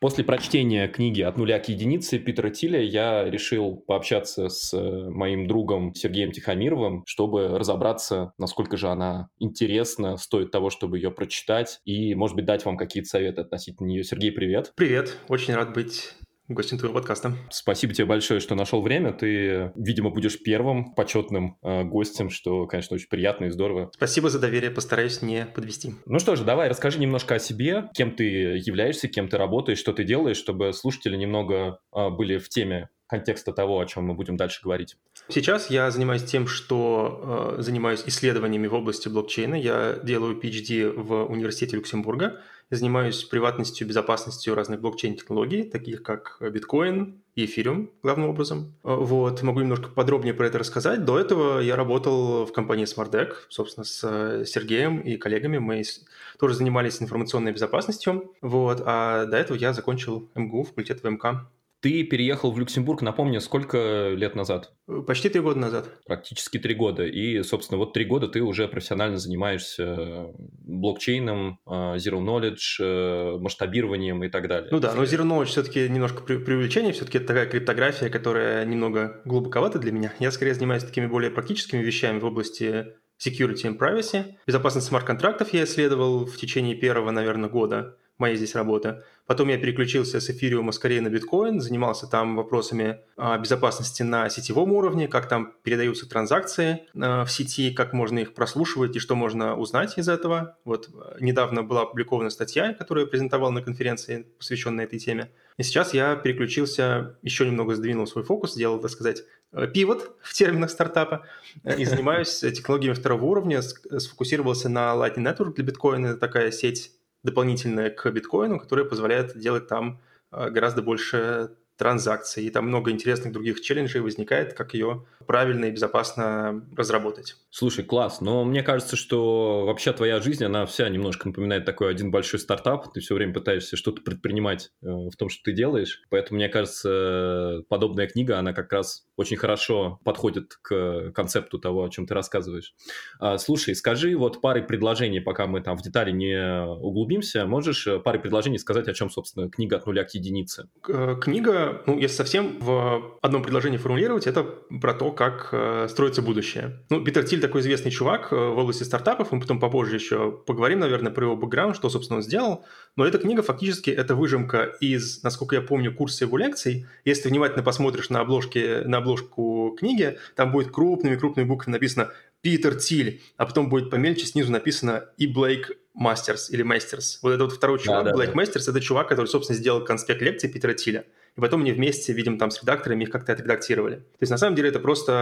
После прочтения книги «От нуля к единице» Питера Тиля я решил пообщаться с э, моим другом Сергеем Тихомировым, чтобы разобраться, насколько же она интересна, стоит того, чтобы ее прочитать, и, может быть, дать вам какие-то советы относительно нее. Сергей, привет. Привет, очень рад быть гостем твоего подкаста. Спасибо тебе большое, что нашел время. Ты, видимо, будешь первым почетным э, гостем, что, конечно, очень приятно и здорово. Спасибо за доверие, постараюсь не подвести. Ну что же, давай расскажи немножко о себе, кем ты являешься, кем ты работаешь, что ты делаешь, чтобы слушатели немного э, были в теме контекста того, о чем мы будем дальше говорить. Сейчас я занимаюсь тем, что э, занимаюсь исследованиями в области блокчейна. Я делаю PhD в университете Люксембурга. Занимаюсь приватностью, безопасностью разных блокчейн-технологий, таких как биткоин и эфириум, главным образом. Э, вот, могу немножко подробнее про это рассказать. До этого я работал в компании SmartDeck, собственно, с э, Сергеем и коллегами. Мы тоже занимались информационной безопасностью. Вот, а до этого я закончил МГУ, факультет ВМК. Ты переехал в Люксембург, напомню, сколько лет назад? Почти три года назад. Практически три года. И, собственно, вот три года ты уже профессионально занимаешься блокчейном, а, zero knowledge, э, масштабированием и так далее. Ну да, но zero knowledge все-таки немножко преувеличение, все-таки это такая криптография, которая немного глубоковата для меня. Я скорее занимаюсь такими более практическими вещами в области security and privacy. Безопасность смарт-контрактов я исследовал в течение первого, наверное, года моей здесь работы. Потом я переключился с эфириума скорее на биткоин, занимался там вопросами а, безопасности на сетевом уровне, как там передаются транзакции а, в сети, как можно их прослушивать и что можно узнать из этого. Вот а, недавно была опубликована статья, которую я презентовал на конференции, посвященной этой теме. И сейчас я переключился, еще немного сдвинул свой фокус, сделал, так сказать, пивот в терминах стартапа и занимаюсь технологиями второго уровня, сфокусировался на Lightning Network для биткоина. Это такая сеть дополнительная к биткоину, которая позволяет делать там а, гораздо больше транзакций. И там много интересных других челленджей возникает, как ее правильно и безопасно разработать. Слушай, класс. Но мне кажется, что вообще твоя жизнь, она вся немножко напоминает такой один большой стартап. Ты все время пытаешься что-то предпринимать э, в том, что ты делаешь. Поэтому, мне кажется, подобная книга, она как раз очень хорошо подходит к концепту того, о чем ты рассказываешь. А, слушай, скажи вот парой предложений, пока мы там в детали не углубимся, можешь э, парой предложений сказать, о чем, собственно, книга от нуля к единице? Книга, ну, если совсем в одном предложении формулировать, это про то, как э, строится будущее. Ну, Питер Тиль такой известный чувак э, в области стартапов, мы потом попозже еще поговорим, наверное, про его бэкграунд, что, собственно, он сделал. Но эта книга фактически это выжимка из, насколько я помню, курса его лекций. Если ты внимательно посмотришь на, обложке, на обложку книги, там будет крупными-крупными буквами написано Питер Тиль, а потом будет помельче снизу написано и Блейк Мастерс или Мастерс. Вот этот вот второй чувак, да, Блейк да. Мастерс, это чувак, который, собственно, сделал конспект лекции Питера Тиля и потом они вместе, видим, там с редакторами их как-то отредактировали. То есть на самом деле это просто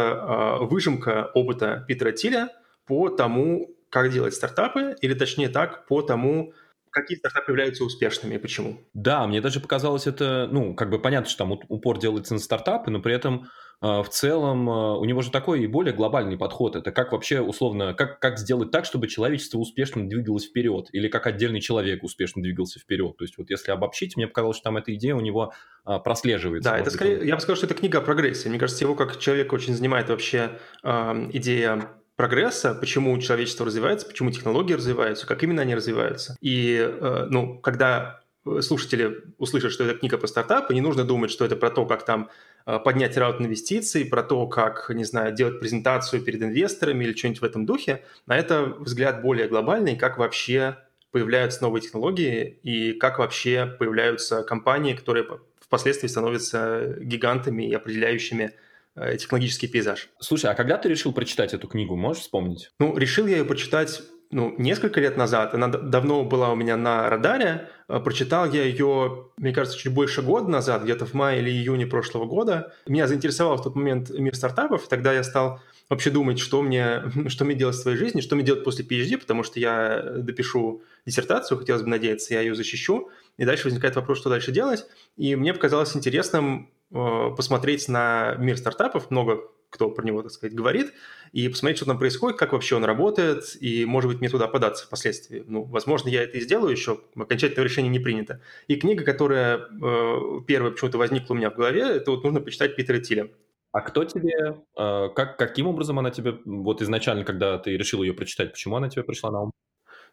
э, выжимка опыта Питера Тиля по тому, как делать стартапы, или точнее так, по тому, какие стартапы являются успешными и почему. Да, мне даже показалось это, ну, как бы понятно, что там упор делается на стартапы, но при этом в целом а, у него же такой и более глобальный подход. Это как вообще условно, как, как сделать так, чтобы человечество успешно двигалось вперед, или как отдельный человек успешно двигался вперед. То есть вот если обобщить, мне показалось, что там эта идея у него а, прослеживается. Да, это скорее, я бы сказал, что это книга о прогрессе. Мне кажется, его как человека очень занимает вообще э, идея прогресса, почему человечество развивается, почему технологии развиваются, как именно они развиваются. И, э, ну, когда слушатели услышат, что это книга про стартапы, не нужно думать, что это про то, как там Э, поднять раут инвестиций, про то, как, не знаю, делать презентацию перед инвесторами или что-нибудь в этом духе, а это взгляд более глобальный, как вообще появляются новые технологии и как вообще появляются компании, которые впоследствии становятся гигантами и определяющими э, технологический пейзаж. Слушай, а когда ты решил прочитать эту книгу, можешь вспомнить? Ну, решил я ее прочитать ну, несколько лет назад, она давно была у меня на радаре, э, прочитал я ее, мне кажется, чуть больше года назад, где-то в мае или июне прошлого года. Меня заинтересовал в тот момент мир стартапов, и тогда я стал вообще думать, что мне, что мне делать в своей жизни, что мне делать после PhD, потому что я допишу диссертацию, хотелось бы надеяться, я ее защищу, и дальше возникает вопрос, что дальше делать. И мне показалось интересным э, посмотреть на мир стартапов, много кто про него, так сказать, говорит, и посмотреть, что там происходит, как вообще он работает, и, может быть, мне туда податься впоследствии. Ну, возможно, я это и сделаю еще, окончательное решение не принято. И книга, которая э, первая почему-то возникла у меня в голове, это вот нужно почитать Питера Тиля. А кто тебе, э, как, каким образом она тебе, вот изначально, когда ты решил ее прочитать, почему она тебе пришла на ум?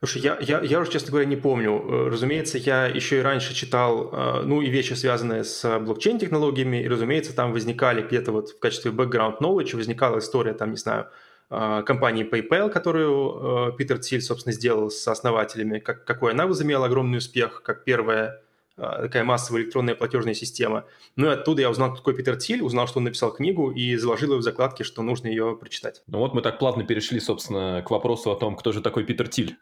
Слушай, я, я, я уже, честно говоря, не помню. Э, разумеется, я еще и раньше читал, э, ну, и вещи, связанные с блокчейн-технологиями, и, разумеется, там возникали где-то вот в качестве background knowledge возникала история, там, не знаю, э, компании PayPal, которую Питер Тиль, собственно, сделал с основателями, как, какой она возымела огромный успех, как первая такая массовая электронная платежная система. Ну и оттуда я узнал, кто такой Питер Тиль, узнал, что он написал книгу и заложил ее в закладки, что нужно ее прочитать. Ну вот мы так плавно перешли, собственно, к вопросу о том, кто же такой Питер Тиль.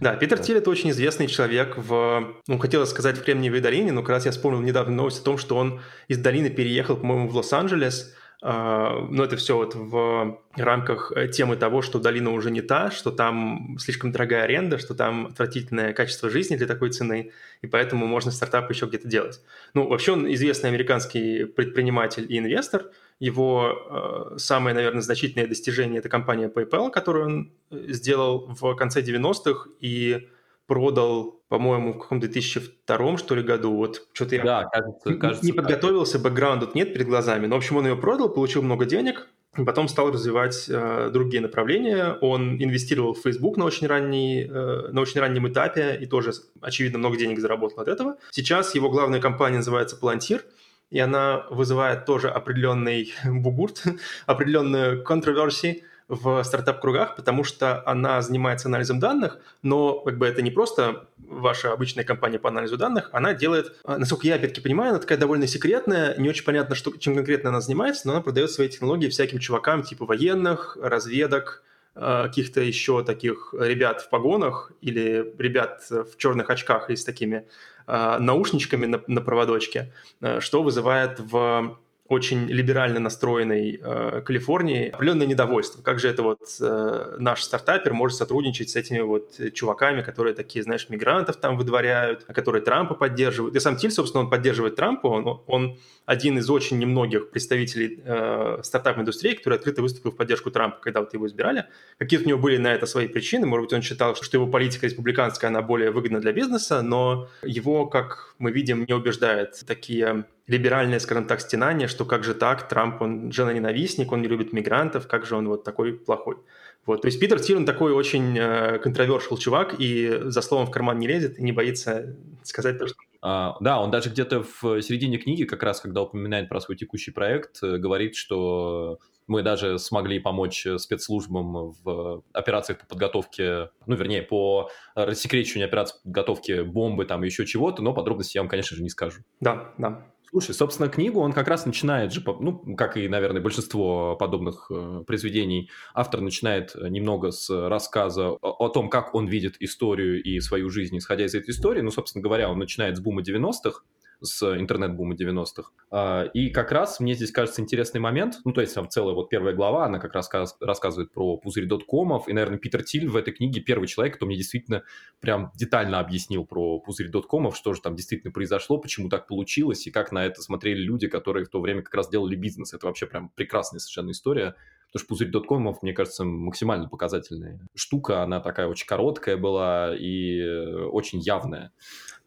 Да, Питер Тиль – это очень известный человек в, ну, хотелось сказать, в Кремниевой долине, но как раз я вспомнил недавно новость о том, что он из долины переехал, по-моему, в Лос-Анджелес, а, но это все вот в рамках э, темы того, что долина уже не та, что там слишком дорогая аренда, что там отвратительное качество жизни для такой цены, и поэтому можно стартап еще где-то делать. Ну, вообще он известный американский предприниматель и инвестор. Его э, самое, наверное, значительное достижение – это компания PayPal, которую он э, сделал в конце 90-х, и продал, по-моему, в каком-то 2002 что ли году. Вот что-то я да, кажется, кажется, не подготовился, бэкграунда нет перед глазами. Но, в общем, он ее продал, получил много денег, потом стал развивать э, другие направления. Он инвестировал в Facebook на очень, ранней, э, на очень раннем этапе и тоже, очевидно, много денег заработал от этого. Сейчас его главная компания называется Palantir, и она вызывает тоже определенный бугурт, определенную контроверсии, в стартап-кругах, потому что она занимается анализом данных, но как бы это не просто ваша обычная компания по анализу данных, она делает, а, насколько я опять-таки понимаю, она такая довольно секретная, не очень понятно, что, чем конкретно она занимается, но она продает свои технологии всяким чувакам типа военных, разведок, а, каких-то еще таких ребят в погонах или ребят в черных очках и с такими а, наушничками на, на проводочке, что вызывает в очень либерально настроенной э, Калифорнии определенное недовольство. Как же это вот э, наш стартапер может сотрудничать с этими вот чуваками, которые такие, знаешь, мигрантов там выдворяют, которые Трампа поддерживают. И сам Тиль, собственно, он поддерживает Трампа, он, он один из очень немногих представителей э, стартап-индустрии, который открыто выступил в поддержку Трампа, когда вот его избирали. Какие-то у него были на это свои причины. Может быть, он считал, что его политика республиканская, она более выгодна для бизнеса, но его, как мы видим, не убеждает такие либеральное, скажем так, стенание, что как же так, Трамп, он жена-ненавистник, он не любит мигрантов, как же он вот такой плохой. Вот, то есть Питер Тилен такой очень э, контровершил чувак, и за словом в карман не лезет, и не боится сказать то, что... А, да, он даже где-то в середине книги, как раз когда упоминает про свой текущий проект, э, говорит, что мы даже смогли помочь спецслужбам в операциях по подготовке, ну, вернее, по рассекречиванию операций по подготовке бомбы, там, еще чего-то, но подробности я вам, конечно же, не скажу. Да, да. Слушай, собственно, книгу он как раз начинает же, ну, как и, наверное, большинство подобных э, произведений, автор начинает немного с рассказа о том, как он видит историю и свою жизнь, исходя из этой истории. Ну, собственно говоря, он начинает с бума 90-х, с интернет-бума 90-х. А, и как раз мне здесь кажется интересный момент, ну, то есть там целая вот первая глава, она как раз рассказывает про пузырь доткомов, и, наверное, Питер Тиль в этой книге первый человек, кто мне действительно прям детально объяснил про пузырь доткомов, что же там действительно произошло, почему так получилось, и как на это смотрели люди, которые в то время как раз делали бизнес. Это вообще прям прекрасная совершенно история. Потому что пузырь доткомов, мне кажется, максимально показательная штука. Она такая очень короткая была и очень явная.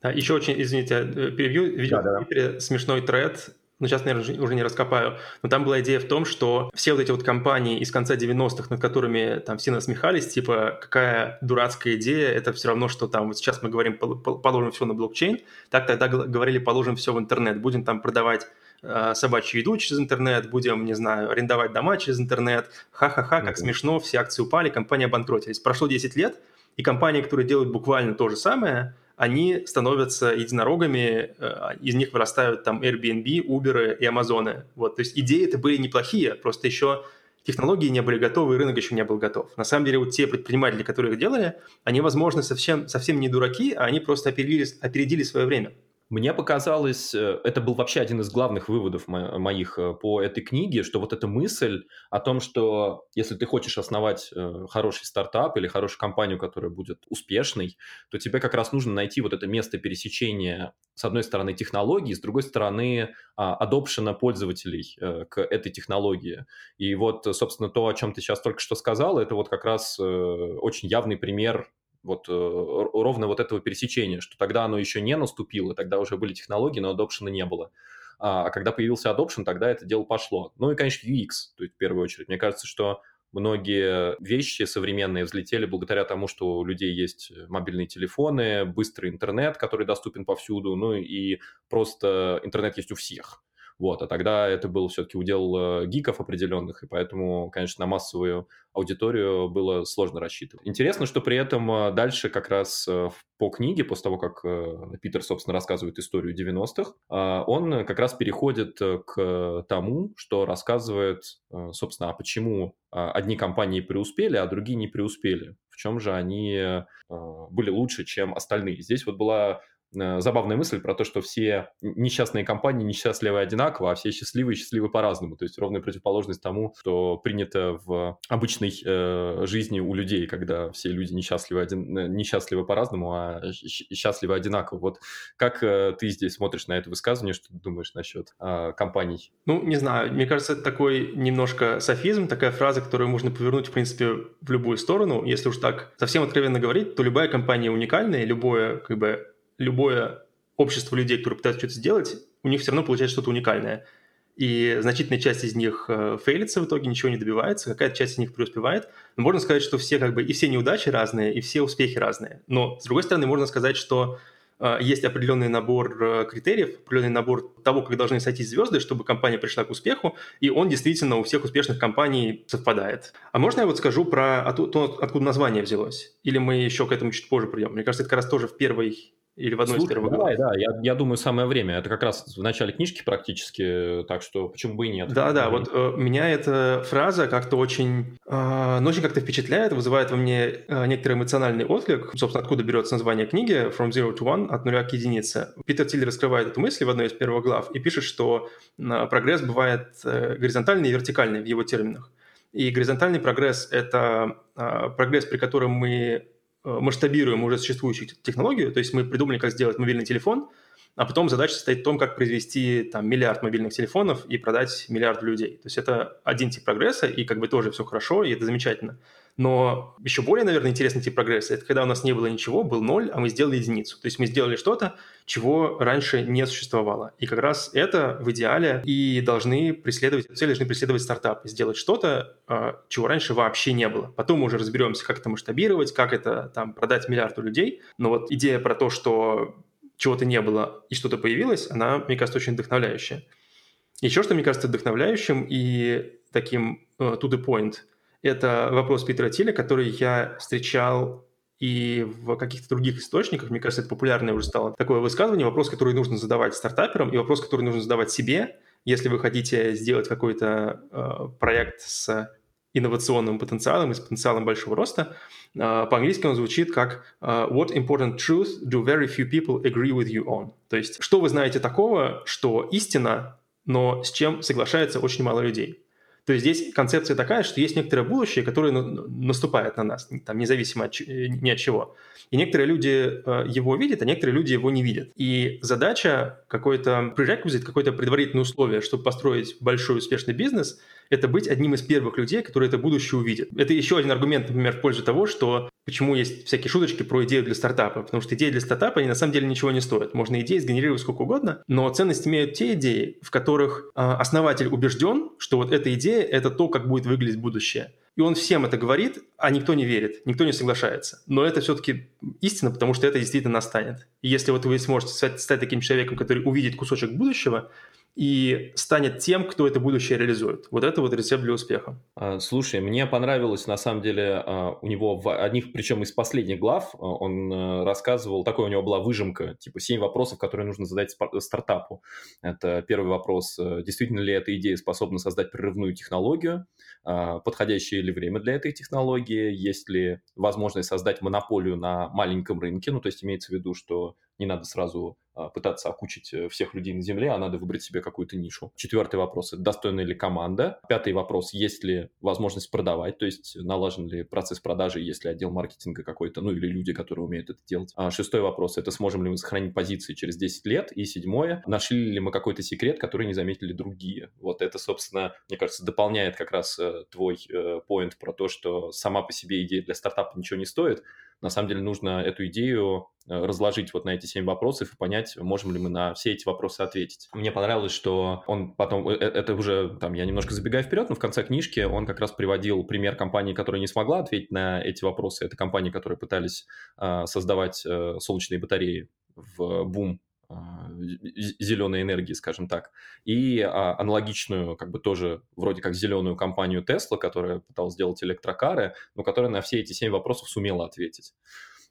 Да, еще очень, извините, э, перебью, видел да, Твиттере смешной тред, ну, сейчас, наверное, уже не раскопаю, но там была идея в том, что все вот эти вот компании из конца 90-х, над которыми там все насмехались, типа, какая дурацкая идея, это все равно, что там, вот сейчас мы говорим, положим все на блокчейн, так тогда говорили, положим все в интернет, будем там продавать э, собачью еду через интернет, будем, не знаю, арендовать дома через интернет, ха-ха-ха, как mm-hmm. смешно, все акции упали, компания обанкротились. Прошло 10 лет, и компании, которые делают буквально то же самое, они становятся единорогами, э, из них вырастают там Airbnb, Uber и Amazon. Вот, то есть идеи это были неплохие, просто еще технологии не были готовы, и рынок еще не был готов. На самом деле вот те предприниматели, которые их делали, они, возможно, совсем, совсем не дураки, а они просто опередили, опередили свое время. Мне показалось, э, это был вообще один из главных выводов моих э, по этой книге, что вот эта мысль о том, что если ты хочешь основать э, хороший стартап или хорошую компанию, которая будет успешной, то тебе как раз нужно найти вот это место пересечения, с одной стороны, технологии, с другой стороны, адопшена пользователей к этой технологии. И вот, собственно, то, о чем ты сейчас только что сказал, это вот как раз очень явный пример вот э, ровно вот этого пересечения, что тогда оно еще не наступило, тогда уже были технологии, но adoption не было. А, а когда появился adoption, тогда это дело пошло. Ну и, конечно, UX, то есть в первую очередь. Мне кажется, что многие вещи современные взлетели благодаря тому, что у людей есть мобильные телефоны, быстрый интернет, который доступен повсюду, ну и просто интернет есть у всех. Вот, а тогда это был все-таки удел э, гиков определенных, и поэтому, конечно, на массовую аудиторию было сложно рассчитывать. Интересно, что при этом э, дальше как раз э, по книге, после того, как Питер, собственно, рассказывает историю 90-х, он как раз переходит к тому, что рассказывает, собственно, а почему одни компании преуспели, а другие не преуспели. В чем же они были лучше, чем остальные. Здесь вот была забавная мысль про то, что все несчастные компании несчастливы одинаково, а все счастливые счастливы по-разному. То есть ровная противоположность тому, что принято в обычной э, жизни у людей, когда все люди несчастливы, один, э, несчастливы по-разному, а счастливы одинаково. Вот как э, ты здесь смотришь на это высказывание, что ты думаешь насчет э, компаний? Ну, не знаю, мне кажется, это такой немножко софизм, такая фраза, которую можно повернуть, в принципе, в любую сторону. Если уж так совсем откровенно говорить, то любая компания уникальная, любое как бы любое общество людей, которые пытаются что-то сделать, у них все равно получается что-то уникальное. И значительная часть из них э, фейлится в итоге, ничего не добивается, какая-то часть из них преуспевает. Но можно сказать, что все как бы и все неудачи разные, и все успехи разные. Но, с другой стороны, можно сказать, что э, есть определенный набор э, критериев, определенный набор того, как должны сойтись звезды, чтобы компания пришла к успеху, и он действительно у всех успешных компаний совпадает. А можно я вот скажу про то, откуда название взялось? Или мы еще к этому чуть позже придем? Мне кажется, это как раз тоже в первой или в одной Слушай, из первых давай, глав? да, я, я думаю, самое время. Это как раз в начале книжки практически, так что почему бы и нет. Да-да, вот э, меня эта фраза как-то очень, э, ну, очень как-то впечатляет, вызывает во мне э, некоторый эмоциональный отклик. Собственно, откуда берется название книги «From Zero to One» от нуля к единице. Питер Тиль раскрывает эту мысль в одной из первых глав и пишет, что э, прогресс бывает э, горизонтальный и вертикальный в его терминах. И горизонтальный прогресс – это э, прогресс, при котором мы масштабируем уже существующую технологию, то есть мы придумали, как сделать мобильный телефон, а потом задача состоит в том, как произвести там миллиард мобильных телефонов и продать миллиарду людей. То есть это один тип прогресса, и как бы тоже все хорошо, и это замечательно. Но еще более, наверное, интересный тип прогресса – это когда у нас не было ничего, был ноль, а мы сделали единицу. То есть мы сделали что-то, чего раньше не существовало. И как раз это в идеале и должны преследовать, цели должны преследовать стартапы. Сделать что-то, а, чего раньше вообще не было. Потом мы уже разберемся, как это масштабировать, как это там продать миллиарду людей. Но вот идея про то, что чего-то не было и что-то появилось, она, мне кажется, очень вдохновляющая. Еще что мне кажется вдохновляющим и таким uh, to the point – это вопрос Питера Тиля, который я встречал и в каких-то других источниках, мне кажется, это популярное уже стало такое высказывание, вопрос, который нужно задавать стартаперам, и вопрос, который нужно задавать себе, если вы хотите сделать какой-то э, проект с инновационным потенциалом и с потенциалом большого роста. Uh, по-английски он звучит как uh, «What important truth do very few people agree with you on?» То есть, что вы знаете такого, что истина, но с чем соглашается очень мало людей. То есть здесь концепция такая, что есть некоторое будущее, которое наступает на нас, там, независимо от, э, ни от чего. И некоторые люди э, его видят, а некоторые люди его не видят. И задача какой-то prerequisite, какое-то предварительное условие, чтобы построить большой успешный бизнес, это быть одним из первых людей, которые это будущее увидят. Это еще один аргумент, например, в пользу того, что почему есть всякие шуточки про идею для стартапа. Потому что идеи для стартапа, они на самом деле ничего не стоят. Можно идеи сгенерировать сколько угодно, но ценность имеют те идеи, в которых э, основатель убежден, что вот эта идея – это то, как будет выглядеть будущее. И он всем это говорит, а никто не верит, никто не соглашается. Но это все-таки истина, потому что это действительно настанет. И если вот вы сможете стать, стать таким человеком, который увидит кусочек будущего, и станет тем, кто это будущее реализует. Вот это вот рецепт для успеха. А, слушай, мне понравилось, на самом деле, а, у него в одних, причем из последних глав, а, он рассказывал, такой у него была выжимка, типа семь вопросов, которые нужно задать стартапу. Это первый вопрос, действительно ли эта идея способна создать прерывную технологию, подходящее ли время для этой технологии, есть ли возможность создать монополию на маленьком рынке, ну, то есть имеется в виду, что не надо сразу а, пытаться окучить э, всех людей на Земле, а надо выбрать себе какую-то нишу. Четвертый вопрос – достойна ли команда. Пятый вопрос – есть ли возможность продавать, то есть налажен ли процесс продажи, есть ли отдел маркетинга какой-то, ну или люди, которые умеют это делать. А шестой вопрос – это сможем ли мы сохранить позиции через 10 лет. И седьмое – нашли ли мы какой-то секрет, который не заметили другие. Вот это, собственно, мне кажется, дополняет как раз э, твой э, поинт про то, что сама по себе идея для стартапа ничего не стоит, на самом деле нужно эту идею Э, разложить вот на эти семь вопросов и понять, можем ли мы на все эти вопросы ответить. Мне понравилось, что он потом, э, э, это уже, там, я немножко забегаю вперед, но в конце книжки он как раз приводил пример компании, которая не смогла ответить на эти вопросы. Это компании, которые пытались создавать солнечные батареи в бум зеленой энергии, скажем так, и а, аналогичную, как бы тоже вроде как зеленую компанию Tesla, которая пыталась сделать электрокары, но которая на все эти семь вопросов сумела ответить.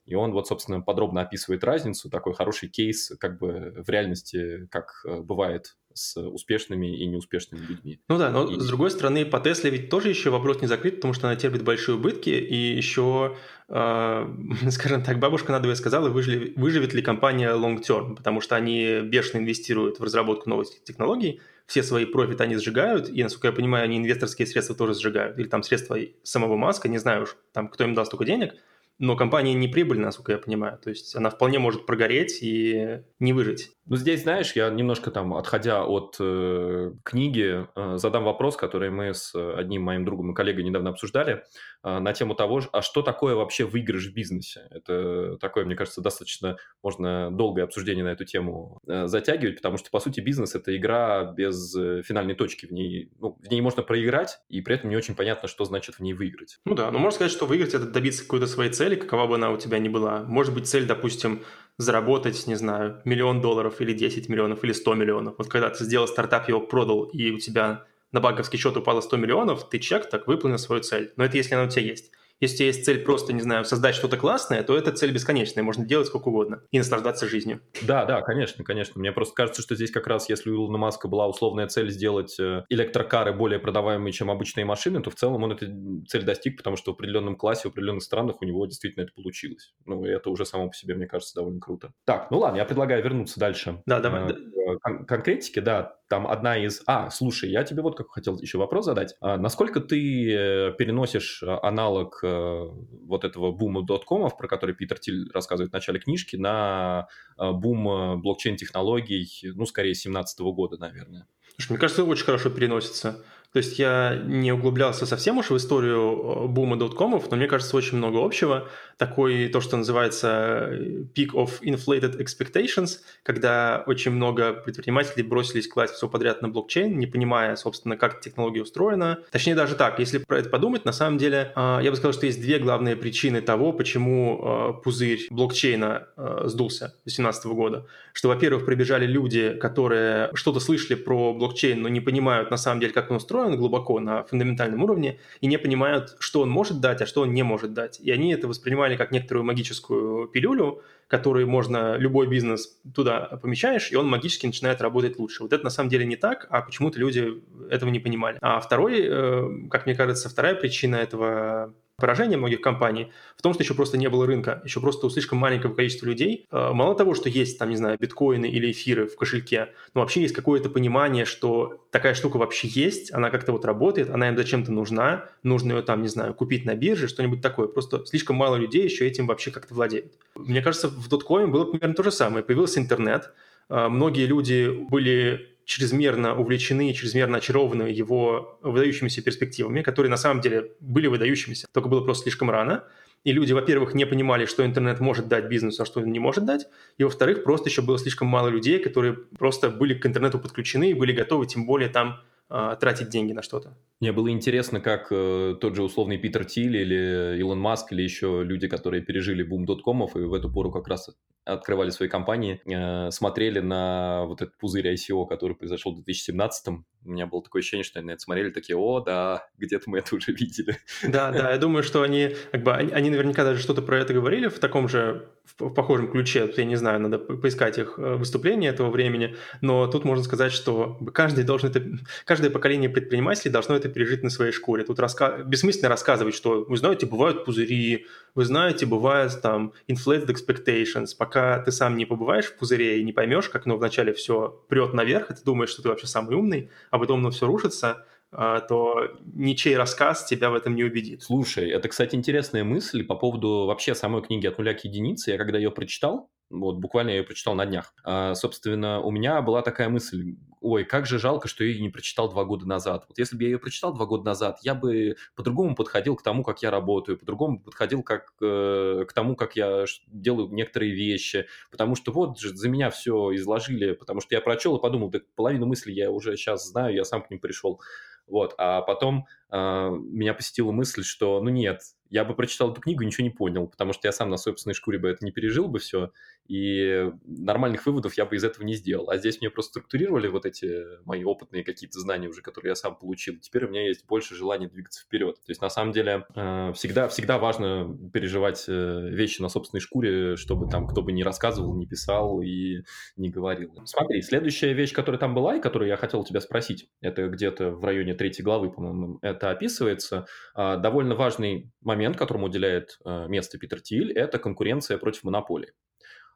И он вот, собственно, подробно описывает разницу, такой хороший кейс как бы в реальности, как э, бывает с успешными и неуспешными людьми. Ну да, но и... с другой стороны, по Тесле ведь тоже еще вопрос не закрыт, потому что она терпит большие убытки, и еще, э, скажем так, бабушка надо сказала, выживет, выживет ли компания long term, потому что они бешено инвестируют в разработку новых технологий, все свои профиты они сжигают, и, насколько я понимаю, они инвесторские средства тоже сжигают, или там средства самого Маска, не знаю уж, там, кто им даст столько денег – но компания не прибыльна, насколько я понимаю. То есть она вполне может прогореть и не выжить. Ну, здесь, знаешь, я немножко там, отходя от э, книги, э, задам вопрос, который мы с одним моим другом и коллегой недавно обсуждали, э, на тему того, а что такое вообще выигрыш в бизнесе? Это такое, мне кажется, достаточно можно долгое обсуждение на эту тему э, затягивать, потому что, по сути, бизнес – это игра без э, финальной точки. В ней, ну, в ней можно проиграть, и при этом не очень понятно, что значит в ней выиграть. Ну да, но можно сказать, что выиграть – это добиться какой-то своей цели, какова бы она у тебя ни была. Может быть, цель, допустим, заработать, не знаю, миллион долларов или 10 миллионов или 100 миллионов. Вот когда ты сделал стартап, его продал, и у тебя на банковский счет упало 100 миллионов, ты чек так выполнил свою цель. Но это если она у тебя есть. Если есть цель просто, не знаю, создать что-то классное, то эта цель бесконечная, можно делать сколько угодно и наслаждаться жизнью. Да, да, конечно, конечно. Мне просто кажется, что здесь как раз, если у Илона Маска была условная цель сделать э, электрокары более продаваемые, чем обычные машины, то в целом он эту цель достиг, потому что в определенном классе, в определенных странах у него действительно это получилось. Ну, и это уже само по себе, мне кажется, довольно круто. Так, ну ладно, я предлагаю вернуться дальше. Да, давай. Э, кон- конкретики, да, там одна из... А, слушай, я тебе вот как хотел еще вопрос задать. А насколько ты э, переносишь э, аналог э, вот этого бума доткомов, про который Питер Тиль рассказывает в начале книжки, на бум блокчейн-технологий, ну, скорее, 17 года, наверное? Мне кажется, очень хорошо переносится. То есть я не углублялся совсем уж в историю бума доткомов, но мне кажется, очень много общего такой, то, что называется э, peak of inflated expectations, когда очень много предпринимателей бросились класть все подряд на блокчейн, не понимая, собственно, как технология устроена. Точнее, даже так, если про это подумать, на самом деле, а, я бы сказал, что есть две главные причины того, почему а, пузырь блокчейна а, сдулся с 2017 года. Что, во-первых, прибежали люди, которые что-то слышали про блокчейн, но не понимают, на самом деле, как он устроен глубоко на фундаментальном уровне, и не понимают, что он может дать, а что он не может дать. И они это воспринимают воспринимали как некоторую магическую пилюлю, которую можно, любой бизнес туда помещаешь, и он магически начинает работать лучше. Вот это на самом деле не так, а почему-то люди этого не понимали. А второй, э, как мне кажется, вторая причина этого Поражение многих компаний в том, что еще просто не было рынка, еще просто у слишком маленького количества людей. Э, мало того, что есть там, не знаю, биткоины или эфиры в кошельке, но вообще есть какое-то понимание, что такая штука вообще есть, она как-то вот работает, она им зачем-то нужна, нужно ее там, не знаю, купить на бирже, что-нибудь такое. Просто слишком мало людей еще этим вообще как-то владеют. Мне кажется, в доткоин было примерно то же самое. Появился интернет, э, многие люди были чрезмерно увлечены, чрезмерно очарованы его выдающимися перспективами, которые на самом деле были выдающимися, только было просто слишком рано. И люди, во-первых, не понимали, что интернет может дать бизнесу, а что он не может дать. И, во-вторых, просто еще было слишком мало людей, которые просто были к интернету подключены и были готовы, тем более там э, тратить деньги на что-то. Мне было интересно, как э, тот же условный Питер Тиль или Илон Маск или еще люди, которые пережили бум доткомов и в эту пору как раз открывали свои компании, э, смотрели на вот этот пузырь ICO, который произошел в 2017 у меня было такое ощущение, что они на это смотрели, такие, о, да, где-то мы это уже видели. Да, да, я думаю, что они, как бы, они, они наверняка даже что-то про это говорили в таком же, в, в похожем ключе, я не знаю, надо поискать их э, выступления этого времени, но тут можно сказать, что каждый должен это, каждое поколение предпринимателей должно это пережить на своей шкуре. Тут раска... бессмысленно рассказывать, что, вы знаете, бывают пузыри, вы знаете, бывает там inflated expectations, пока ты сам не побываешь в пузыре и не поймешь, как оно вначале все прет наверх, и ты думаешь, что ты вообще самый умный, а потом оно все рушится, а, то ничей рассказ тебя в этом не убедит. Слушай, это, кстати, интересная мысль по поводу вообще самой книги «От нуля к единице». Я когда ее прочитал, вот буквально я ее прочитал на днях, а, собственно, у меня была такая мысль, ой, как же жалко, что я ее не прочитал два года назад. Вот если бы я ее прочитал два года назад, я бы по-другому подходил к тому, как я работаю, по-другому подходил как, э, к тому, как я делаю некоторые вещи, потому что вот же за меня все изложили, потому что я прочел и подумал, да половину мыслей я уже сейчас знаю, я сам к ним пришел. Вот, а потом меня посетила мысль, что, ну нет, я бы прочитал эту книгу и ничего не понял, потому что я сам на собственной шкуре бы это не пережил бы все, и нормальных выводов я бы из этого не сделал. А здесь мне просто структурировали вот эти мои опытные какие-то знания уже, которые я сам получил. Теперь у меня есть больше желания двигаться вперед. То есть на самом деле э, всегда, всегда важно переживать э, вещи на собственной шкуре, чтобы там кто бы не рассказывал, не писал и не говорил. Смотри, следующая вещь, которая там была и которую я хотел тебя спросить, это где-то в районе третьей главы, по-моему, это описывается. А, довольно важный момент, которому уделяет э, место Питер Тиль, это конкуренция против монополии.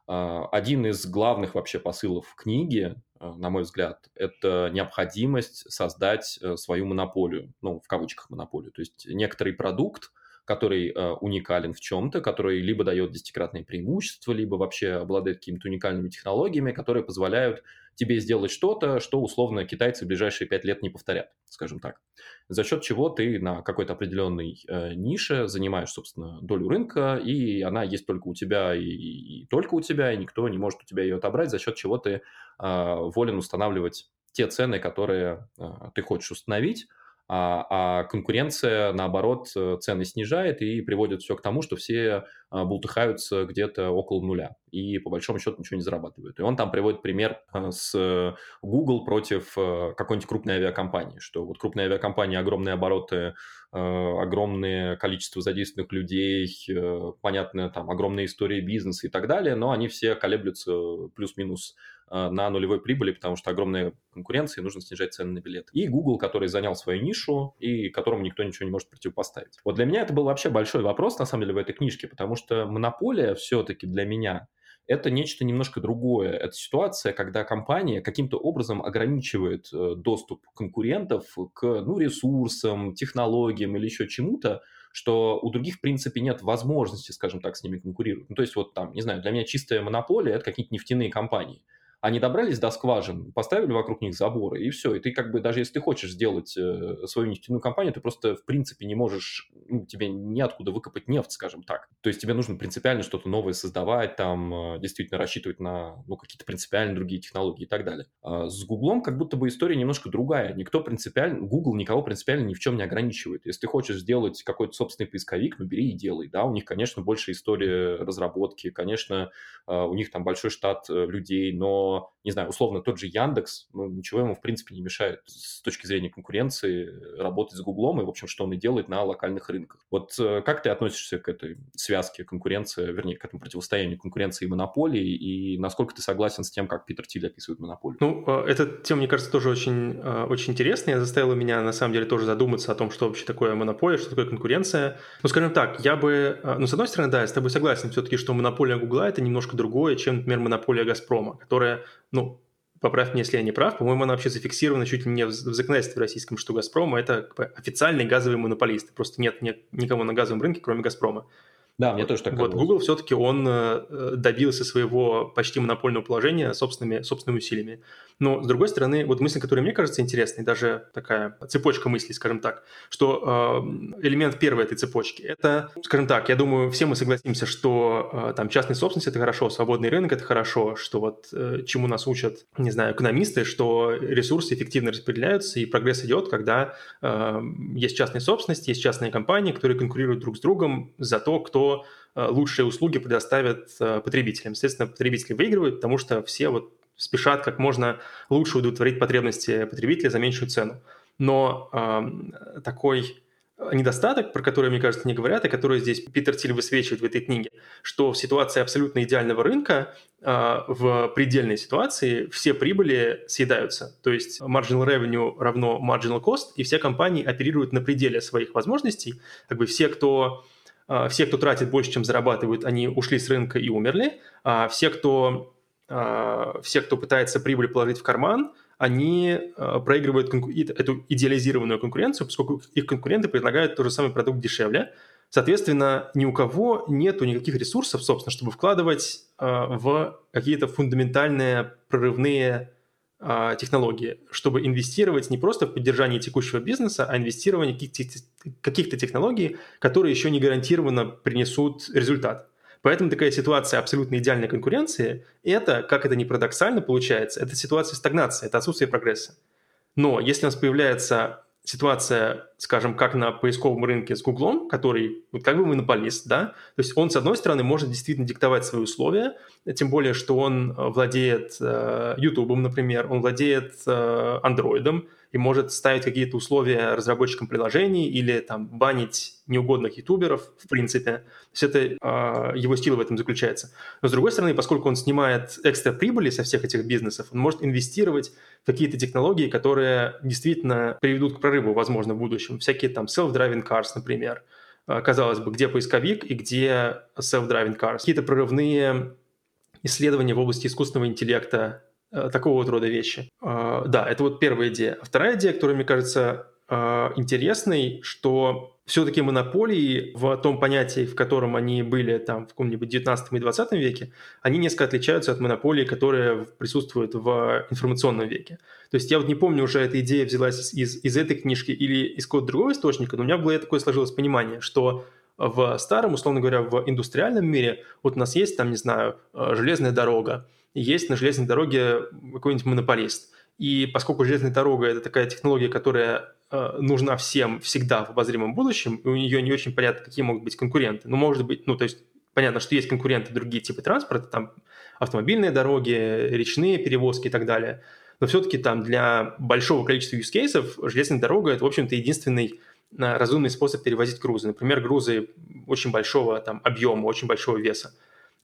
А, один из главных вообще посылов книги, а, на мой взгляд, это необходимость создать э, свою монополию, ну, в кавычках монополию. То есть некоторый продукт, который э, уникален в чем-то, который либо дает десятикратное преимущество, либо вообще обладает какими-то уникальными технологиями, которые позволяют тебе сделать что-то, что условно китайцы в ближайшие пять лет не повторят, скажем так. За счет чего ты на какой-то определенной э, нише занимаешь, собственно, долю рынка, и она есть только у тебя и, и только у тебя, и никто не может у тебя ее отобрать, за счет чего ты э, волен устанавливать те цены, которые э, ты хочешь установить, а, а конкуренция, наоборот, э, цены снижает и приводит все к тому, что все а, бултыхаются где-то около нуля и по большому счету ничего не зарабатывают. И он там приводит пример а, с Google против э, какой-нибудь крупной авиакомпании, что вот крупные авиакомпании, огромные обороты, э, огромное количество задействованных людей, понятно, там огромные истории бизнеса и так далее, но они все колеблются плюс-минус Э, на нулевой прибыли, потому что огромная конкуренция, и нужно снижать цены на билеты. И Google, который занял свою нишу, и которому никто ничего не может противопоставить. Вот для меня это был вообще большой вопрос, на самом деле, в этой книжке, потому что монополия все-таки для меня это нечто немножко другое. Это ситуация, когда компания каким-то образом ограничивает э, доступ конкурентов к ну, ресурсам, технологиям или еще чему-то, что у других, в принципе, нет возможности, скажем так, с ними конкурировать. Ну, то есть, вот там, не знаю, для меня чистая монополия – это какие-то нефтяные компании – они добрались до скважин, поставили вокруг них заборы, и все. И ты как бы, даже если ты хочешь сделать э, свою нефтяную компанию, ты просто в принципе не можешь, ну, тебе неоткуда выкопать нефть, скажем так. То есть тебе нужно принципиально что-то новое создавать, там, э, действительно рассчитывать на, ну, какие-то принципиально другие технологии и так далее. А с Гуглом как будто бы история немножко другая. Никто принципиально, Google никого принципиально ни в чем не ограничивает. Если ты хочешь сделать какой-то собственный поисковик, ну, бери и делай, да. У них, конечно, больше истории разработки, конечно, э, у них там большой штат людей, но не знаю, условно тот же Яндекс, ну, ничего ему, в принципе, не мешает с точки зрения конкуренции работать с Гуглом и, в общем, что он и делает на локальных рынках. Вот э, как ты относишься к этой связке конкуренции, вернее, к этому противостоянию конкуренции и монополии, и насколько ты согласен с тем, как Питер Тиль описывает монополию? Ну, э, эта тема, мне кажется, тоже очень, э, очень интересная, заставила меня, на самом деле, тоже задуматься о том, что вообще такое монополия, что такое конкуренция. Ну, скажем так, я бы, ну, с одной стороны, да, я с тобой согласен все-таки, что монополия Гугла – это немножко другое, чем, например, монополия Газпрома, которая ну, поправь меня, если я не прав, по-моему, она вообще зафиксирована чуть ли не в законодательстве российском, что «Газпром» — это официальный газовый монополист. Просто нет никого на газовом рынке, кроме «Газпрома». Да, мне тоже так Вот Google все-таки он э, добился своего почти монопольного положения собственными, собственными усилиями. Но, с другой стороны, вот мысль, которая мне кажется интересной, даже такая цепочка мыслей, скажем так, что э, элемент первой этой цепочки – это, скажем так, я думаю, все мы согласимся, что э, там частная собственность – это хорошо, свободный рынок – это хорошо, что вот э, чему нас учат, не знаю, экономисты, что ресурсы эффективно распределяются, и прогресс идет, когда э, есть частная собственность, есть частные компании, которые конкурируют друг с другом за то, кто э, лучшие услуги предоставят э, потребителям. Естественно, потребители выигрывают, потому что все вот спешат как можно лучше удовлетворить потребности потребителя за меньшую цену. Но э, такой недостаток, про который, мне кажется, не говорят, и который здесь Питер Тиль высвечивает в этой книге, что в ситуации абсолютно идеального рынка, э, в предельной ситуации все прибыли съедаются. То есть marginal revenue равно marginal cost, и все компании оперируют на пределе своих возможностей. Как бы все, кто все, кто тратит больше, чем зарабатывают, они ушли с рынка и умерли, а все, кто а, все, кто пытается прибыль положить в карман, они а, проигрывают эту идеализированную конкуренцию, поскольку их конкуренты предлагают тот же самый продукт дешевле. Соответственно, ни у кого нет никаких ресурсов, собственно, чтобы вкладывать а, в какие-то фундаментальные прорывные а, технологии, чтобы инвестировать не просто в поддержание текущего бизнеса, а инвестирование каких-то технологий, которые еще не гарантированно принесут результат. Поэтому такая ситуация абсолютно идеальной конкуренции – это, как это ни парадоксально получается, это ситуация стагнации, это отсутствие прогресса. Но если у нас появляется ситуация, скажем, как на поисковом рынке с Гуглом, который вот как бы монополист, да, то есть он, с одной стороны, может действительно диктовать свои условия, тем более, что он э, владеет э, YouTube, например, он владеет э, Android, и может ставить какие-то условия разработчикам приложений или там банить неугодных ютуберов, в принципе. То есть это э, его стиль в этом заключается. Но с другой стороны, поскольку он снимает экстра прибыли со всех этих бизнесов, он может инвестировать в какие-то технологии, которые действительно приведут к прорыву, возможно, в будущем. Всякие там self-driving cars, например. А, казалось бы, где поисковик и где self-driving cars. Какие-то прорывные исследования в области искусственного интеллекта, Э, такого вот рода вещи. А, да, это вот первая идея. Вторая идея, которая, мне кажется, интересной, что все-таки монополии в том понятии, в котором они были там в каком-нибудь 19 и 20 веке, они несколько отличаются от монополий, которые присутствуют в информационном веке. То есть я вот не помню, уже эта идея взялась из, из этой книжки или из какого-то другого источника, но у меня голове такое сложилось понимание, что в старом, условно говоря, в индустриальном мире вот у нас есть там, не знаю, э, железная дорога, есть на железной дороге какой-нибудь монополист. И поскольку железная дорога – это такая технология, которая э, нужна всем всегда в обозримом будущем, и у нее не очень понятно, какие могут быть конкуренты. Ну, может быть, ну, то есть понятно, что есть конкуренты другие типы транспорта, там автомобильные дороги, речные перевозки и так далее. Но все-таки там для большого количества use cases железная дорога – это, в общем-то, единственный э, разумный способ перевозить грузы. Например, грузы очень большого там, объема, очень большого веса.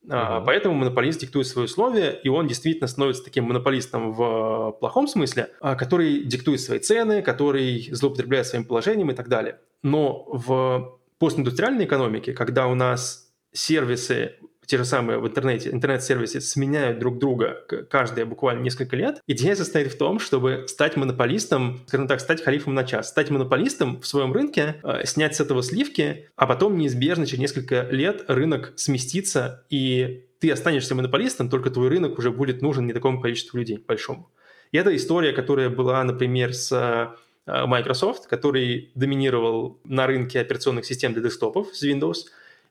Uh-huh. Поэтому монополист диктует свои условия, и он действительно становится таким монополистом в плохом смысле, а, который диктует свои цены, который злоупотребляет своим положением и так далее. Но в постиндустриальной экономике, когда у нас сервисы те же самые в интернете, интернет-сервисы сменяют друг друга каждые буквально несколько лет. Идея состоит в том, чтобы стать монополистом, скажем так, стать халифом на час, стать монополистом в своем рынке, э, снять с этого сливки, а потом неизбежно через несколько лет рынок сместится, и ты останешься монополистом, только твой рынок уже будет нужен не такому количеству людей большому. И это история, которая была, например, с э, Microsoft, который доминировал на рынке операционных систем для десктопов с Windows –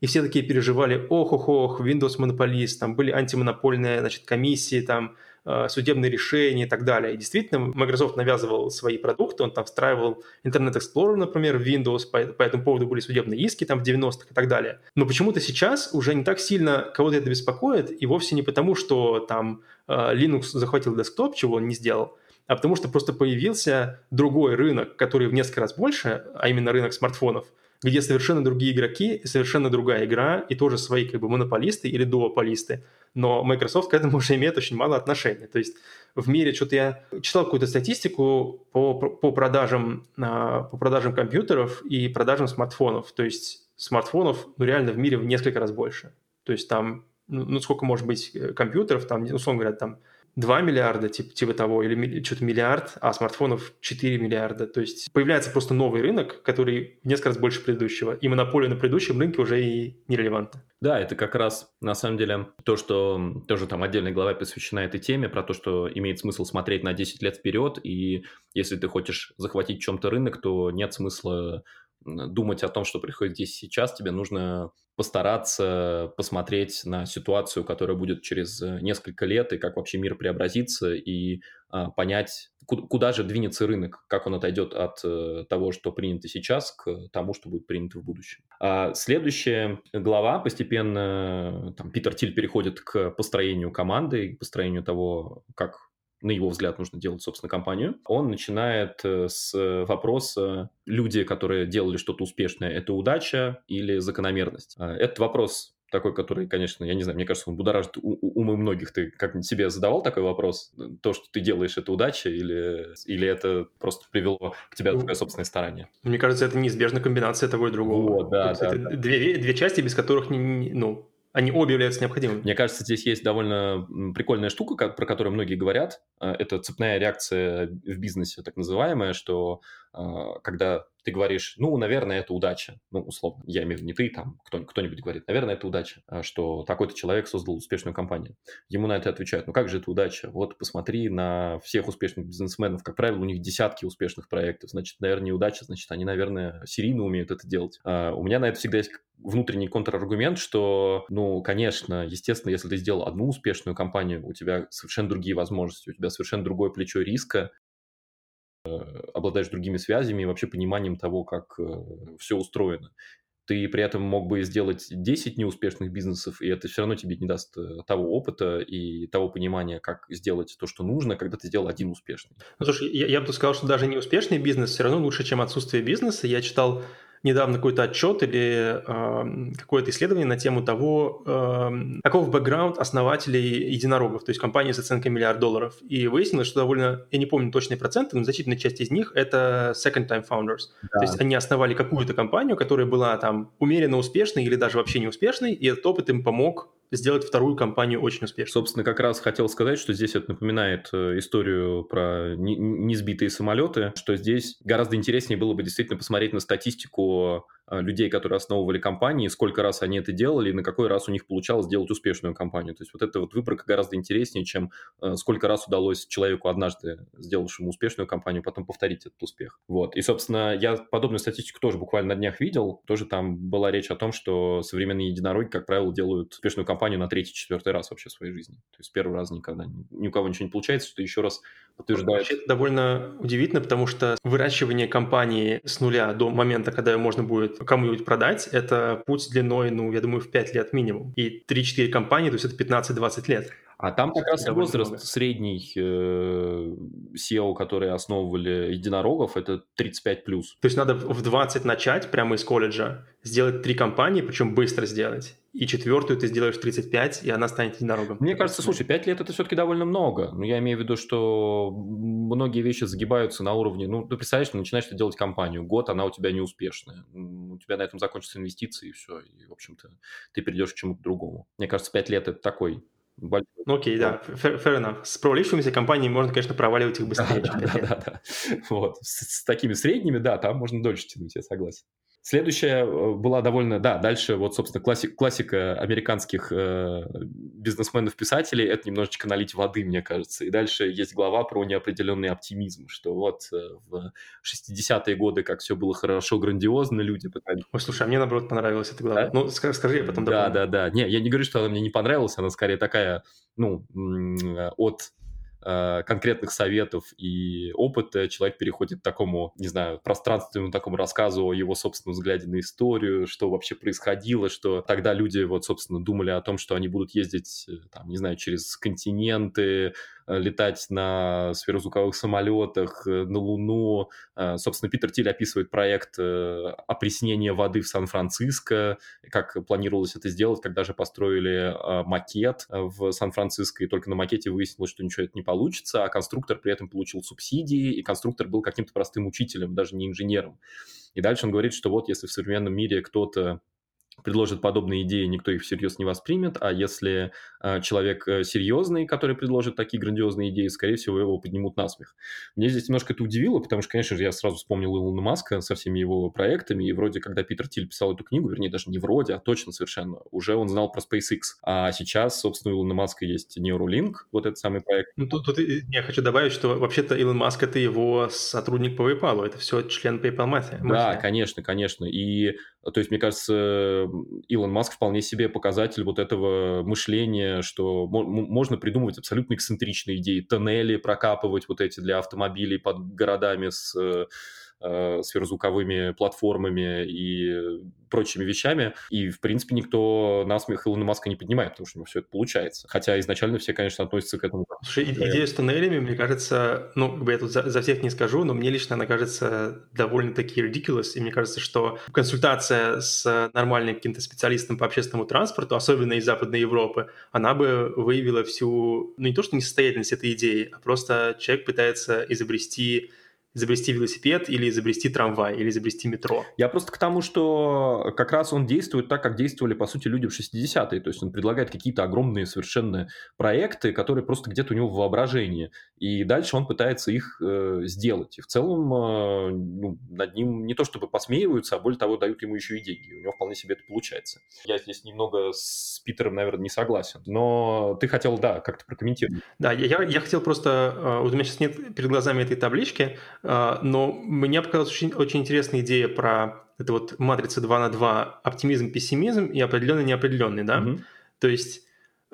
и все такие переживали, ох-ох-ох, Windows монополист, там были антимонопольные значит, комиссии, там э, судебные решения и так далее. И действительно, Microsoft навязывал свои продукты, он там встраивал Internet Explorer, например, в Windows, по, по этому поводу были судебные иски там в 90-х и так далее. Но почему-то сейчас уже не так сильно кого-то это беспокоит, и вовсе не потому, что там э, Linux захватил десктоп, чего он не сделал, а потому что просто появился другой рынок, который в несколько раз больше, а именно рынок смартфонов – где совершенно другие игроки, совершенно другая игра, и тоже свои как бы монополисты или дуополисты. Но Microsoft к этому уже имеет очень мало отношения. То есть в мире что-то я читал какую-то статистику по, по, продажам, а, по продажам компьютеров и продажам смартфонов. То есть смартфонов ну, реально в мире в несколько раз больше. То есть там, ну, ну сколько может быть э, компьютеров, там, условно говоря, там 2 миллиарда, типа, типа того, или что-то миллиард, а смартфонов 4 миллиарда. То есть появляется просто новый рынок, который в несколько раз больше предыдущего, и монополия на предыдущем рынке уже и нерелевантна. Да, это как раз, на самом деле, то, что тоже там отдельная глава посвящена этой теме, про то, что имеет смысл смотреть на 10 лет вперед, и если ты хочешь захватить чем-то рынок, то нет смысла думать о том, что происходит здесь сейчас, тебе нужно постараться посмотреть на ситуацию, которая будет через э, несколько лет, и как вообще мир преобразится, и а, понять, куда, куда же двинется рынок, как он отойдет от а, того, что принято сейчас, к тому, что будет принято в будущем. А следующая глава постепенно, там, Питер Тиль переходит к построению команды, к построению того, как на его взгляд, нужно делать, собственно, компанию, он начинает э, с вопроса, люди, которые делали что-то успешное, это удача или закономерность? А, этот вопрос такой, который, конечно, я не знаю, мне кажется, он будоражит умы многих. Ты как-нибудь себе задавал такой вопрос? То, что ты делаешь, это удача или, или это просто привело к тебе такое собственное старание? Мне кажется, это неизбежная комбинация того и другого. Вот, да, да, да. Две, две части, без которых не, ну, они обе являются необходимыми. Мне кажется, здесь есть довольно прикольная штука, про которую многие говорят. А, это цепная реакция в бизнесе, так называемая, что а, когда ты говоришь, ну, наверное, это удача. Ну, условно, я имею в виду не ты, там, кто, кто-нибудь говорит, наверное, это удача, а что такой-то человек создал успешную компанию. Ему на это отвечают, ну, как же это удача? Вот посмотри на всех успешных бизнесменов, как правило, у них десятки успешных проектов, значит, наверное, неудача, значит, они, наверное, серийно умеют это делать. А у меня на это всегда есть внутренний контраргумент, что, ну, конечно, естественно, если ты сделал одну успешную компанию, у тебя совершенно другие возможности, у тебя совершенно другое плечо риска, обладаешь другими связями и вообще пониманием того, как э, все устроено. Ты при этом мог бы сделать 10 неуспешных бизнесов, и это все равно тебе не даст э, того опыта и того понимания, как сделать то, что нужно, когда ты сделал один успешный. Ну, слушай, я, я бы сказал, что даже неуспешный бизнес все равно лучше, чем отсутствие бизнеса. Я читал недавно какой-то отчет или э, какое-то исследование на тему того, э, каков бэкграунд основателей единорогов, то есть компании с оценкой миллиард долларов. И выяснилось, что довольно, я не помню точные проценты, но значительная часть из них это second-time founders. Да. То есть они основали какую-то компанию, которая была там умеренно успешной или даже вообще неуспешной, и этот опыт им помог сделать вторую компанию очень успешной. Собственно, как раз хотел сказать, что здесь это напоминает э, историю про несбитые самолеты, что здесь гораздо интереснее было бы действительно посмотреть на статистику людей, которые основывали компании, сколько раз они это делали и на какой раз у них получалось сделать успешную компанию. То есть вот эта вот выборка гораздо интереснее, чем э, сколько раз удалось человеку однажды, сделавшему успешную компанию, потом повторить этот успех. Вот. И, собственно, я подобную статистику тоже буквально на днях видел. Тоже там была речь о том, что современные единороги, как правило, делают успешную компанию на третий-четвертый раз вообще в своей жизни. То есть первый раз никогда ни у кого ничего не получается, что еще раз подтверждает. Вообще это довольно удивительно, потому что выращивание компании с нуля до момента, когда ее можно будет кому-нибудь продать, это путь длиной, ну, я думаю, в 5 лет минимум. И 3-4 компании, то есть это 15-20 лет. А там как раз возраст много. средний э, SEO, которые основывали единорогов, это 35 плюс. То есть надо в 20 начать прямо из колледжа, сделать три компании, причем быстро сделать. И четвертую ты сделаешь в 35, и она станет единорогом. Мне кажется, слушай, 5 лет это все-таки довольно много. Но я имею в виду, что многие вещи загибаются на уровне, ну, ты представляешь, ты начинаешь ты делать компанию, год она у тебя неуспешная. У тебя на этом закончатся инвестиции, и все. И, в общем-то, ты перейдешь к чему-то другому. Мне кажется, 5 лет это такой большой. Ну окей, да, fair, fair enough. С провалившимися компаниями можно, конечно, проваливать их быстрее. Да, да, да, да. Вот. С, с такими средними, да, там можно дольше тянуть, я согласен. Следующая э, была довольно, да, дальше вот, собственно, классик, классика американских э, бизнесменов-писателей, это немножечко налить воды, мне кажется. И дальше есть глава про неопределенный оптимизм, что вот э, в 60-е годы, как все было хорошо, грандиозно, люди пытались... Ой, слушай, а мне, наоборот, понравилась эта глава. Да? Ну, скажи, я потом дополню. Да, да, да. Не, я не говорю, что она мне не понравилась, она скорее такая, ну, от Э, конкретных советов и опыта человек переходит к такому, не знаю, пространственному такому рассказу о его собственном взгляде на историю, что вообще происходило, что тогда люди вот, собственно, думали о том, что они будут ездить, э, там, не знаю, через континенты, Э, летать на сверхзвуковых самолетах, э, на Луну. Э, собственно, Питер Тиль описывает проект опреснения воды в Сан-Франциско, как планировалось это сделать, когда же построили макет в Сан-Франциско, и только на макете выяснилось, что ничего это не получится, а конструктор при этом получил субсидии, и конструктор был каким-то простым учителем, даже не инженером. И дальше он говорит, что вот если в современном мире кто-то предложит подобные идеи, никто их всерьез не воспримет, а если э, человек э, серьезный, который предложит такие грандиозные идеи, скорее всего, его поднимут на смех. Мне здесь немножко это удивило, потому что, конечно же, я сразу вспомнил Илона Маска со всеми его проектами, и вроде, когда Питер Тиль писал эту книгу, вернее, даже не вроде, а точно совершенно, уже он знал про SpaceX. А сейчас, собственно, у Илона Маска есть Neuralink, вот этот самый проект. Ну, тут, тут я хочу добавить, что вообще-то Илон Маск – это его сотрудник по PayPal, это все член PayPal Mafia. Да, конечно, конечно. И то есть, мне кажется, Илон Маск вполне себе показатель вот этого мышления, что можно придумывать абсолютно эксцентричные идеи, тоннели прокапывать вот эти для автомобилей под городами с э, сверхзвуковыми платформами и прочими вещами. И, в принципе, никто насмех Илона Маска не поднимает, потому что у него все это получается. Хотя изначально все, конечно, относятся к этому. Слушай, идея с тоннелями, мне кажется, ну, как бы я тут за, за всех не скажу, но мне лично она кажется довольно-таки ridiculous, и мне кажется, что консультация с нормальным каким-то специалистом по общественному транспорту, особенно из Западной Европы, она бы выявила всю, ну, не то, что несостоятельность этой идеи, а просто человек пытается изобрести изобрести велосипед или изобрести трамвай или изобрести метро. Я просто к тому, что как раз он действует так, как действовали, по сути, люди в 60-е. То есть он предлагает какие-то огромные совершенно проекты, которые просто где-то у него в воображении. И дальше он пытается их э, сделать. И в целом э, ну, над ним не то чтобы посмеиваются, а более того, дают ему еще и деньги. У него вполне себе это получается. Я здесь немного с Питером, наверное, не согласен. Но ты хотел, да, как-то прокомментировать. Да, я, я хотел просто... Э, вот у меня сейчас нет перед глазами этой таблички, но мне показалась очень, очень интересная идея про это вот матрица 2 на 2, оптимизм, пессимизм и определенный, неопределенный, да? Угу. То есть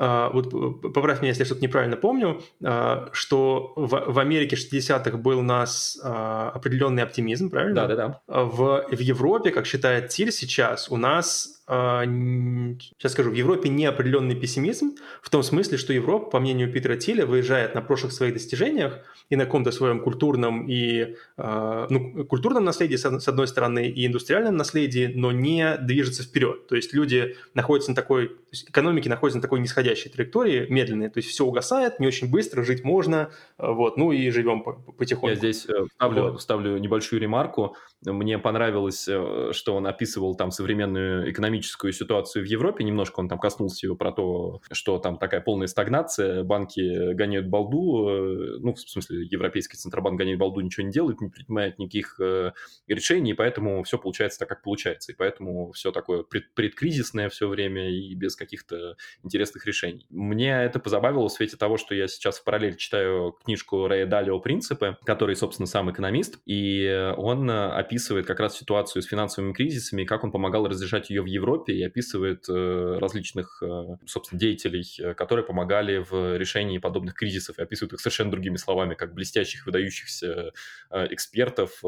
а, вот поправь меня, если я что-то неправильно помню, а, что в, в Америке 60-х был у нас а, определенный оптимизм, правильно? Да, да, да. В, в Европе, как считает ТИЛь сейчас, у нас сейчас скажу, в Европе неопределенный пессимизм, в том смысле, что Европа, по мнению Питера Тиля, выезжает на прошлых своих достижениях и на каком-то своем культурном и ну, культурном наследии, с одной стороны, и индустриальном наследии, но не движется вперед. То есть люди находятся на такой, экономики находятся на такой нисходящей траектории, медленной, то есть все угасает, не очень быстро, жить можно, вот, ну и живем потихоньку. Я здесь э, ставлю, вот. ставлю небольшую ремарку. Мне понравилось, э, что он описывал там современную экономическую ситуацию в Европе. Немножко он там коснулся его про то, что там такая полная стагнация, банки гоняют балду, э, ну, в смысле, Европейский Центробанк гоняет балду, ничего не делает, не принимает никаких э, решений, поэтому все получается так, как получается. И поэтому все такое пред, предкризисное все время и без каких-то интересных решений. Мне это позабавило в свете того, что я сейчас в параллель читаю книжку Рэя Далио «Принципы», который, собственно, сам экономист, и он как раз ситуацию с финансовыми кризисами, как он помогал разрешать ее в Европе, и описывает э, различных, э, собственно, деятелей, э, которые помогали в решении подобных кризисов, и описывает их совершенно другими словами, как блестящих, выдающихся экспертов,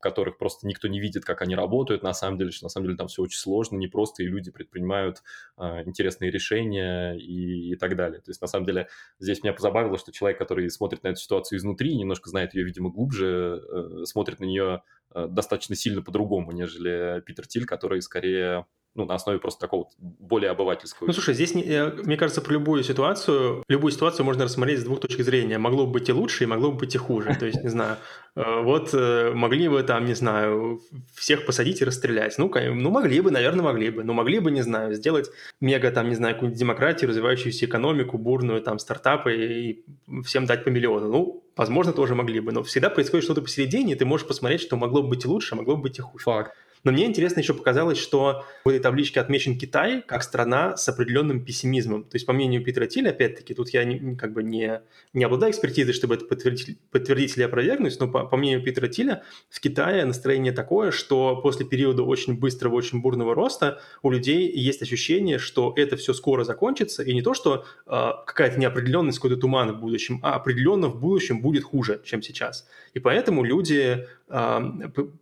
которых просто никто не видит, как они работают, на самом деле, что на самом деле там все очень сложно, непросто, и люди предпринимают интересные решения и, и так далее. То есть, на самом деле, здесь меня позабавило, что человек, который смотрит на эту ситуацию изнутри, немножко знает ее, видимо, глубже, смотрит на нее достаточно сильно по-другому, нежели Питер Тиль, который скорее ну, на основе просто такого более обывательского. Ну, слушай, здесь, э, мне кажется, про любую ситуацию, любую ситуацию можно рассмотреть с двух точек зрения. Могло бы быть и лучше, и могло бы быть и хуже. То есть, не знаю, э, вот э, могли бы там, не знаю, всех посадить и расстрелять. Ну, ну, могли бы, наверное, могли бы. Но могли бы, не знаю, сделать мега, там, не знаю, какую-нибудь демократию, развивающуюся экономику, бурную, там, стартапы и всем дать по миллиону. Ну, возможно, тоже могли бы. Но всегда происходит что-то посередине, и ты можешь посмотреть, что могло бы быть и лучше, а могло бы быть и хуже. Факт. Но мне интересно еще показалось, что в этой табличке отмечен Китай как страна с определенным пессимизмом. То есть, по мнению Питера Тиля, опять-таки, тут я не, как бы не, не обладаю экспертизой, чтобы это подтвердить, подтвердить или опровергнуть, но по, по мнению Питера Тиля, в Китае настроение такое, что после периода очень быстрого, очень бурного роста у людей есть ощущение, что это все скоро закончится, и не то, что э, какая-то неопределенность, какой-то туман в будущем, а определенно в будущем будет хуже, чем сейчас. И поэтому люди э,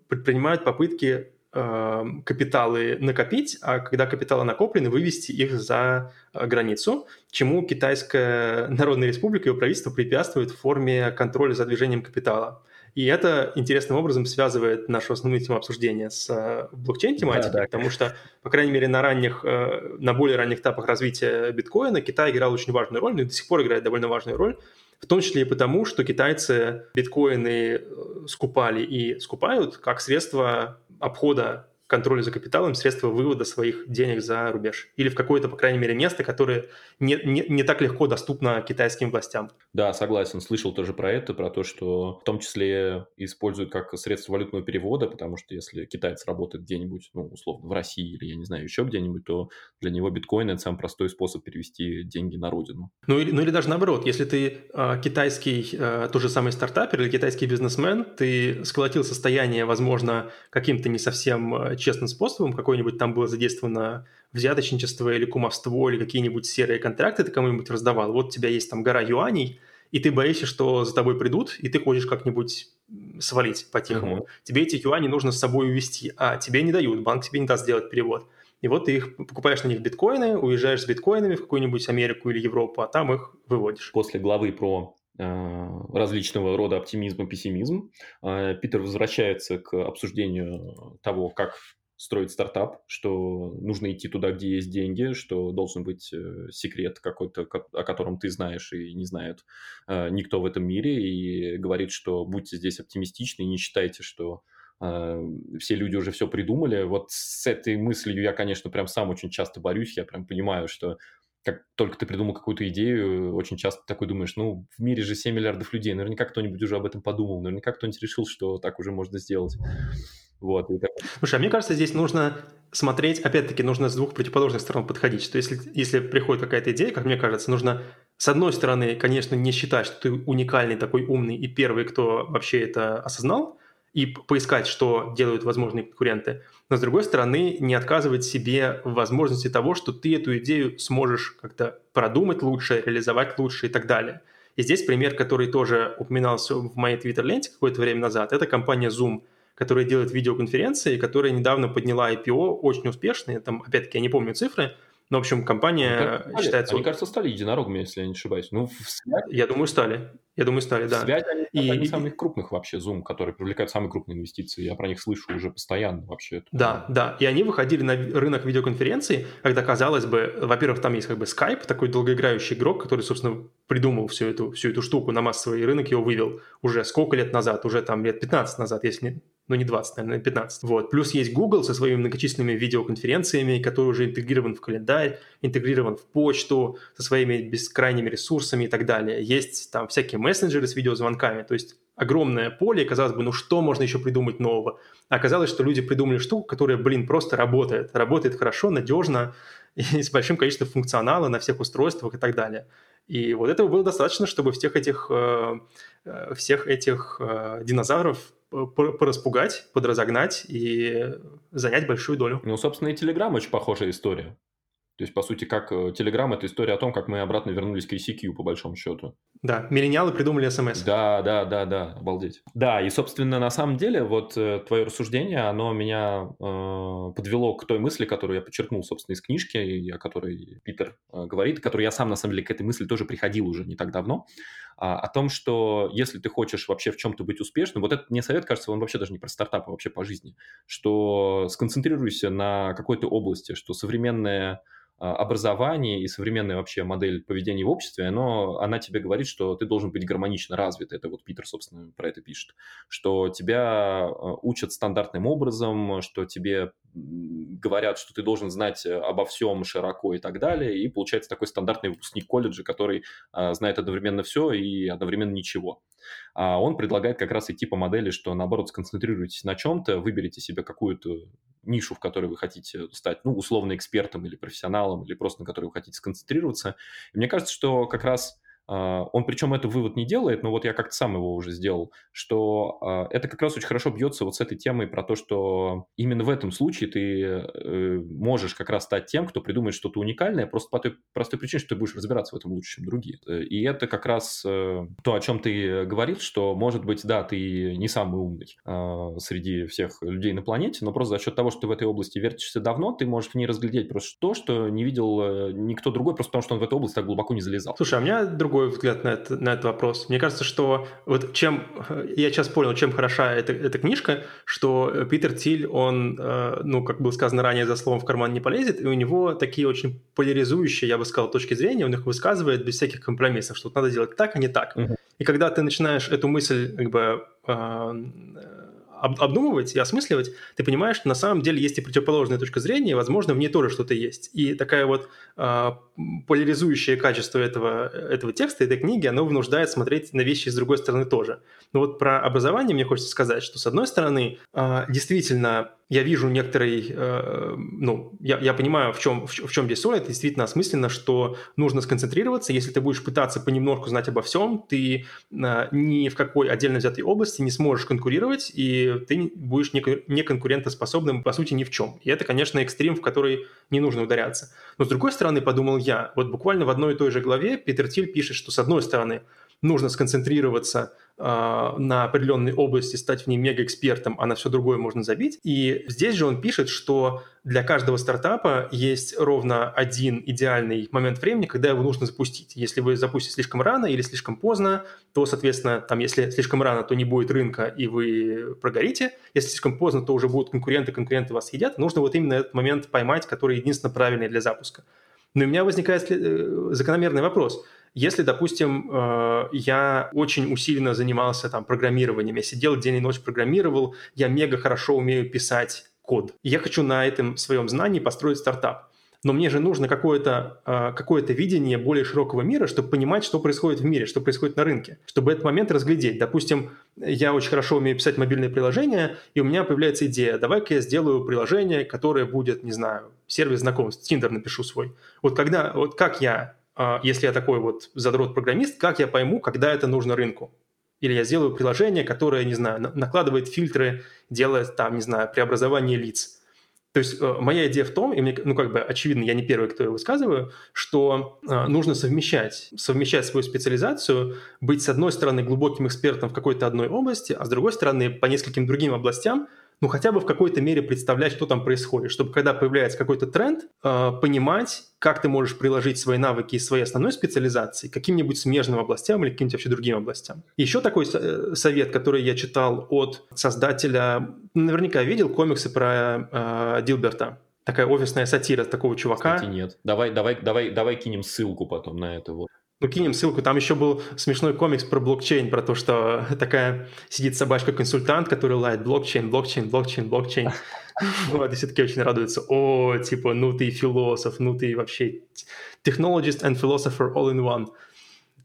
предпринимают попытки Эм, капиталы накопить, а когда капиталы накоплены, вывести их за э, границу, чему Китайская Народная Республика и ее правительство препятствует в форме контроля за движением капитала. И это интересным образом связывает нашу основную тему обсуждения с э, блокчейн-тематикой, да, да. потому что, по крайней мере, на ранних, э, на более ранних этапах развития биткоина Китай играл очень важную роль, ну и до сих пор играет довольно важную роль, в том числе и потому, что китайцы биткоины скупали и скупают как средство обхода контроля за капиталом средства вывода своих денег за рубеж. Или в какое-то, по крайней мере, место, которое не, не, не так легко доступно китайским властям. Да, согласен. Слышал тоже про это, про то, что в том числе используют как средство валютного перевода, потому что если китаец работает где-нибудь, ну, условно, в России или, я не знаю, еще где-нибудь, то для него биткоин – это самый простой способ перевести деньги на родину. Ну или, ну, или даже наоборот, если ты э, китайский, э, тот же самый стартапер или китайский бизнесмен, ты сколотил состояние, возможно, каким-то не совсем э, честным способом, какой-нибудь там было задействовано взяточничество или кумовство, или какие-нибудь серые контракты ты кому-нибудь раздавал, вот у тебя есть там гора юаней, и ты боишься, что за тобой придут, и ты хочешь как-нибудь свалить по-тихому. Uh-huh. Тебе эти юани нужно с собой увезти, а тебе не дают, банк тебе не даст сделать перевод. И вот ты их покупаешь на них биткоины, уезжаешь с биткоинами в какую-нибудь Америку или Европу, а там их выводишь. После главы про различного рода оптимизм и пессимизм, э, Питер возвращается к обсуждению того, как строить стартап, что нужно идти туда, где есть деньги, что должен быть э, секрет какой-то, о котором ты знаешь и не знает э, никто в этом мире, и говорит, что будьте здесь оптимистичны, не считайте, что э, все люди уже все придумали. Вот с этой мыслью я, конечно, прям сам очень часто борюсь, я прям понимаю, что как только ты придумал какую-то идею, очень часто такой думаешь, ну, в мире же 7 миллиардов людей, наверняка кто-нибудь уже об этом подумал, наверняка кто-нибудь решил, что так уже можно сделать. Вот. Слушай, а мне кажется, здесь нужно смотреть, опять-таки, нужно с двух противоположных сторон подходить. Что если, если приходит какая-то идея, как мне кажется, нужно, с одной стороны, конечно, не считать, что ты уникальный, такой умный и первый, кто вообще это осознал, и поискать, что делают возможные конкуренты. Но, с другой стороны, не отказывать себе в возможности того, что ты эту идею сможешь как-то продумать лучше, реализовать лучше и так далее. И здесь пример, который тоже упоминался в моей твиттер-ленте какое-то время назад, это компания Zoom, которая делает видеоконференции, которая недавно подняла IPO, очень успешные, там, опять-таки, я не помню цифры, но, в общем, компания они, считается... Они, кажется, стали единорогами, если я не ошибаюсь. Ну, в связи... Я думаю, стали. Я думаю, стали, да. Связь они и, одни из самых крупных вообще, Zoom, которые привлекают самые крупные инвестиции. Я про них слышу уже постоянно вообще. Да, да. И они выходили на рынок видеоконференций, когда, казалось бы, во-первых, там есть как бы Skype, такой долгоиграющий игрок, который, собственно, придумал всю эту, всю эту штуку на массовый рынок, его вывел уже сколько лет назад, уже там лет 15 назад, если не, ну не 20, наверное, 15. Вот. Плюс есть Google со своими многочисленными видеоконференциями, который уже интегрирован в календарь, интегрирован в почту, со своими бескрайними ресурсами и так далее. Есть там всякие мессенджеры с видеозвонками, то есть огромное поле, казалось бы, ну что можно еще придумать нового? Оказалось, что люди придумали штуку, которая, блин, просто работает. Работает хорошо, надежно и с большим количеством функционала на всех устройствах и так далее. И вот этого было достаточно, чтобы всех этих, э, э, всех этих э, динозавров пораспугать, подразогнать и занять большую долю. Ну, собственно, и Telegram очень похожая история. То есть, по сути, как Telegram – это история о том, как мы обратно вернулись к ICQ, по большому счету. Да, миллениалы придумали смс. Да, да, да, да, обалдеть. Да, и, собственно, на самом деле, вот э, твое рассуждение, оно меня э, подвело к той мысли, которую я подчеркнул, собственно, из книжки, о которой Питер э, говорит, которой я сам, на самом деле, к этой мысли тоже приходил уже не так давно, э, о том, что если ты хочешь вообще в чем-то быть успешным, вот это не совет, кажется, он вообще даже не про стартап, а вообще по жизни, что сконцентрируйся на какой-то области, что современная а, образование и современная вообще модель поведения в обществе, оно, она тебе говорит, что ты должен быть гармонично развит. Это вот Питер, собственно, про это пишет. Что тебя а, учат стандартным образом, что тебе говорят, что ты должен знать э, обо всем широко и так далее. И получается такой стандартный выпускник колледжа, который а, знает одновременно все и одновременно ничего. А он предлагает как раз идти по модели, что наоборот сконцентрируйтесь на чем-то, выберите себе какую-то нишу, в которой вы хотите стать, ну, условно экспертом или профессионалом, или просто на которой вы хотите сконцентрироваться. И мне кажется, что как раз он причем этот вывод не делает, но вот я как-то сам его уже сделал, что а, это как раз очень хорошо бьется вот с этой темой про то, что именно в этом случае ты э, можешь как раз стать тем, кто придумает что-то уникальное, просто по той простой причине, что ты будешь разбираться в этом лучше, чем другие. И это как раз э, то, о чем ты говорил, что, может быть, да, ты не самый умный а, среди всех людей на планете, но просто за счет того, что ты в этой области вертишься давно, ты можешь в ней разглядеть просто то, что не видел э, никто другой, просто потому что он в эту область так глубоко не залезал. Слушай, а у меня друг другой взгляд на, это, на этот вопрос. Мне кажется, что вот чем... Я сейчас понял, чем хороша эта, эта книжка, что Питер Тиль, он, э, ну, как было сказано ранее, за словом в карман не полезет, и у него такие очень поляризующие, я бы сказал, точки зрения, он их высказывает без всяких компромиссов, что надо делать так, а не так. Угу. И когда ты начинаешь эту мысль как бы э, обдумывать и осмысливать, ты понимаешь, что на самом деле есть и противоположная точка зрения, и, возможно, в ней тоже что-то есть. И такая вот э, поляризующее качество этого, этого текста, этой книги, оно вынуждает смотреть на вещи с другой стороны тоже. Но вот про образование мне хочется сказать, что с одной стороны, э, действительно, я вижу некоторый, э, ну, я, я понимаю, в чем, в, в чем здесь соль, это действительно осмысленно, что нужно сконцентрироваться, если ты будешь пытаться понемножку знать обо всем, ты э, ни в какой отдельно взятой области не сможешь конкурировать, и ты будешь не, не конкурентоспособным, по сути, ни в чем. И это, конечно, экстрим, в который не нужно ударяться. Но с другой стороны, подумал я, вот буквально в одной и той же главе Питер Тиль пишет, что с одной стороны, нужно сконцентрироваться на определенной области, стать в ней мегаэкспертом, а на все другое можно забить. И здесь же он пишет, что для каждого стартапа есть ровно один идеальный момент времени, когда его нужно запустить. Если вы запустите слишком рано или слишком поздно, то, соответственно, там, если слишком рано, то не будет рынка, и вы прогорите. Если слишком поздно, то уже будут конкуренты, конкуренты вас едят. Нужно вот именно этот момент поймать, который единственно правильный для запуска. Но у меня возникает э, закономерный вопрос. Если, допустим, э, я очень усиленно занимался там программированием, я сидел день и ночь программировал, я мега хорошо умею писать код. Я хочу на этом своем знании построить стартап. Но мне же нужно какое-то э, какое видение более широкого мира, чтобы понимать, что происходит в мире, что происходит на рынке, чтобы этот момент разглядеть. Допустим, я очень хорошо умею писать мобильные приложения, и у меня появляется идея, давай-ка я сделаю приложение, которое будет, не знаю, сервис знакомств, Tinder напишу свой. Вот когда, вот как я, если я такой вот задрот-программист, как я пойму, когда это нужно рынку? Или я сделаю приложение, которое, не знаю, накладывает фильтры, делает там, не знаю, преобразование лиц. То есть э, моя идея в том, и мне, ну как бы очевидно, я не первый, кто ее высказываю, что э, нужно совмещать, совмещать свою специализацию, быть с одной стороны глубоким экспертом в какой-то одной области, а с другой стороны по нескольким другим областям ну, хотя бы в какой-то мере представлять, что там происходит, чтобы когда появляется какой-то тренд, э, понимать, как ты можешь приложить свои навыки из своей основной специализации к каким-нибудь смежным областям или каким-нибудь вообще другим областям. Еще такой э, совет, который я читал от создателя, наверняка видел комиксы про э, Дилберта. Такая офисная сатира такого чувака. Кстати, нет. Давай, давай, давай, давай кинем ссылку потом на это вот. Ну, кинем ссылку. Там еще был смешной комикс про блокчейн, про то, что такая сидит собачка-консультант, который лает блокчейн, блокчейн, блокчейн, блокчейн. Вот, и все таки очень радуются. О, типа, ну ты философ, ну ты вообще technologist and philosopher all in one.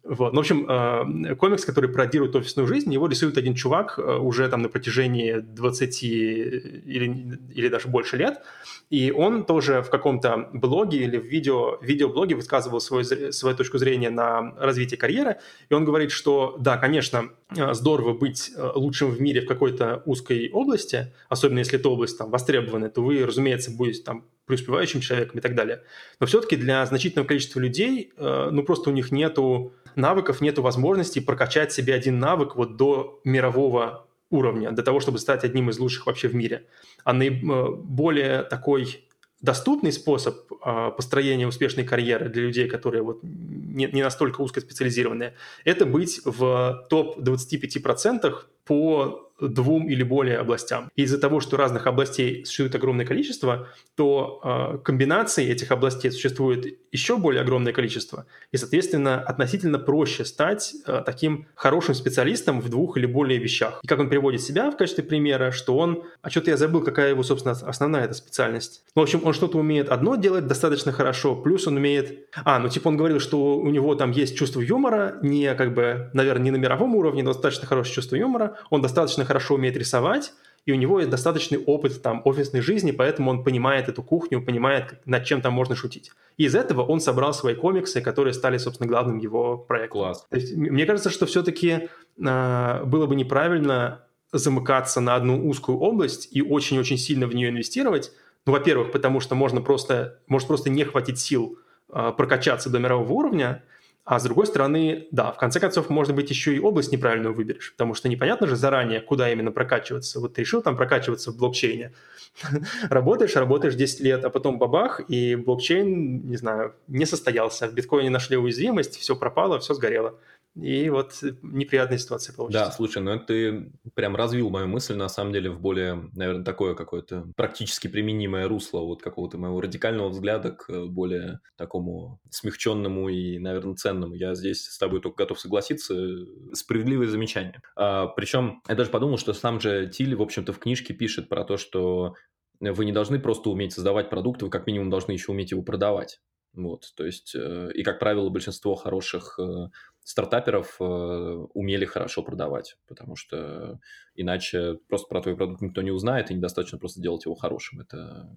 Вот. Ну, в общем, э, комикс, который пародирует офисную жизнь, его рисует один чувак э, уже там на протяжении 20 или, или даже больше лет, и он тоже в каком-то блоге или в видео, видеоблоге высказывал свой, свою точку зрения на развитие карьеры, и он говорит, что да, конечно, э, здорово быть лучшим в мире в какой-то узкой области, особенно если эта область там востребованная, то вы, разумеется, будете там преуспевающим человеком и так далее. Но все-таки для значительного количества людей, ну просто у них нету навыков, нет возможности прокачать себе один навык вот до мирового уровня, до того, чтобы стать одним из лучших вообще в мире. А наиболее такой доступный способ э, построения успешной карьеры для людей, которые вот не, не настолько узкоспециализированные, это быть в топ-25% по двум или более областям. И из-за того, что разных областей существует огромное количество, то э, комбинаций этих областей существует еще более огромное количество. И, соответственно, относительно проще стать э, таким хорошим специалистом в двух или более вещах. И как он приводит себя в качестве примера, что он... А что-то я забыл, какая его, собственно, основная эта специальность. Ну, в общем, он что-то умеет одно делать достаточно хорошо, плюс он умеет... А, ну, типа он говорил, что у него там есть чувство юмора, не как бы, наверное, не на мировом уровне, но достаточно хорошее чувство юмора. Он достаточно хорошо умеет рисовать, и у него есть достаточный опыт там офисной жизни, поэтому он понимает эту кухню, понимает, над чем там можно шутить. И из этого он собрал свои комиксы, которые стали, собственно, главным его проектом. Класс. То есть, мне кажется, что все-таки э, было бы неправильно замыкаться на одну узкую область и очень-очень сильно в нее инвестировать. Ну, во-первых, потому что можно просто, может просто не хватить сил э, прокачаться до мирового уровня, а с другой стороны, да, в конце концов, может быть, еще и область неправильную выберешь, потому что непонятно же заранее, куда именно прокачиваться. Вот ты решил там прокачиваться в блокчейне. работаешь, работаешь 10 лет, а потом бабах, и блокчейн, не знаю, не состоялся. В биткоине нашли уязвимость, все пропало, все сгорело. И вот неприятная ситуация получится. Да, слушай, ну ты прям развил мою мысль, на самом деле, в более, наверное, такое какое-то практически применимое русло вот какого-то моего радикального взгляда к более такому смягченному и, наверное, ценному. Я здесь с тобой только готов согласиться. Справедливое замечание. А, причем я даже подумал, что сам же Тиль, в общем-то, в книжке пишет про то, что вы не должны просто уметь создавать продукт, вы как минимум должны еще уметь его продавать. Вот, то есть, э, и, как правило, большинство хороших э, стартаперов э, умели хорошо продавать, потому что иначе просто про твой продукт никто не узнает, и недостаточно просто делать его хорошим. Это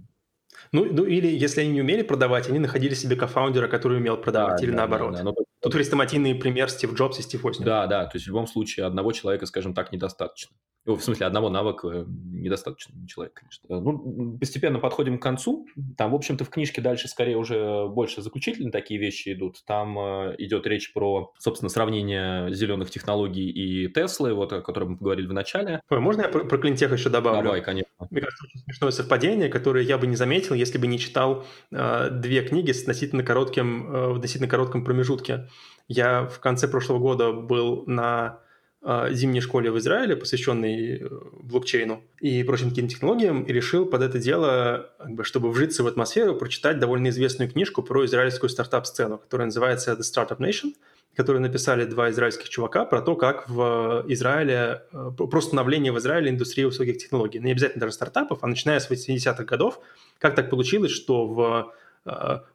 ну, ну или если они не умели продавать, они находили себе кофаундера, который умел продавать, да, или да, наоборот. Да, да. Но... Тут хрестоматийный пример Стив Джобс и Стив Осни. Да, да, то есть в любом случае одного человека, скажем так, недостаточно. В смысле, одного навыка недостаточно человек, конечно. Ну, постепенно подходим к концу. Там, в общем-то, в книжке дальше скорее уже больше заключительные такие вещи идут. Там э, идет речь про, собственно, сравнение зеленых технологий и Теслы, вот о котором мы поговорили в начале. Ой, можно я про, про клинтех еще добавлю? Давай, конечно. Мне кажется, очень смешное совпадение, которое я бы не заметил, если бы не читал э, две книги с относительно коротким, э, в относительно коротком промежутке. Я в конце прошлого года был на зимней школе в Израиле, посвященной э, блокчейну и прочим таким технологиям, и решил под это дело, чтобы вжиться в атмосферу, прочитать довольно известную книжку про израильскую стартап-сцену, которая называется The Startup Nation, которую написали два израильских чувака про то, как в Израиле, э, про становление в Израиле индустрии высоких технологий. Не обязательно даже стартапов, а начиная с 80-х годов, как так получилось, что в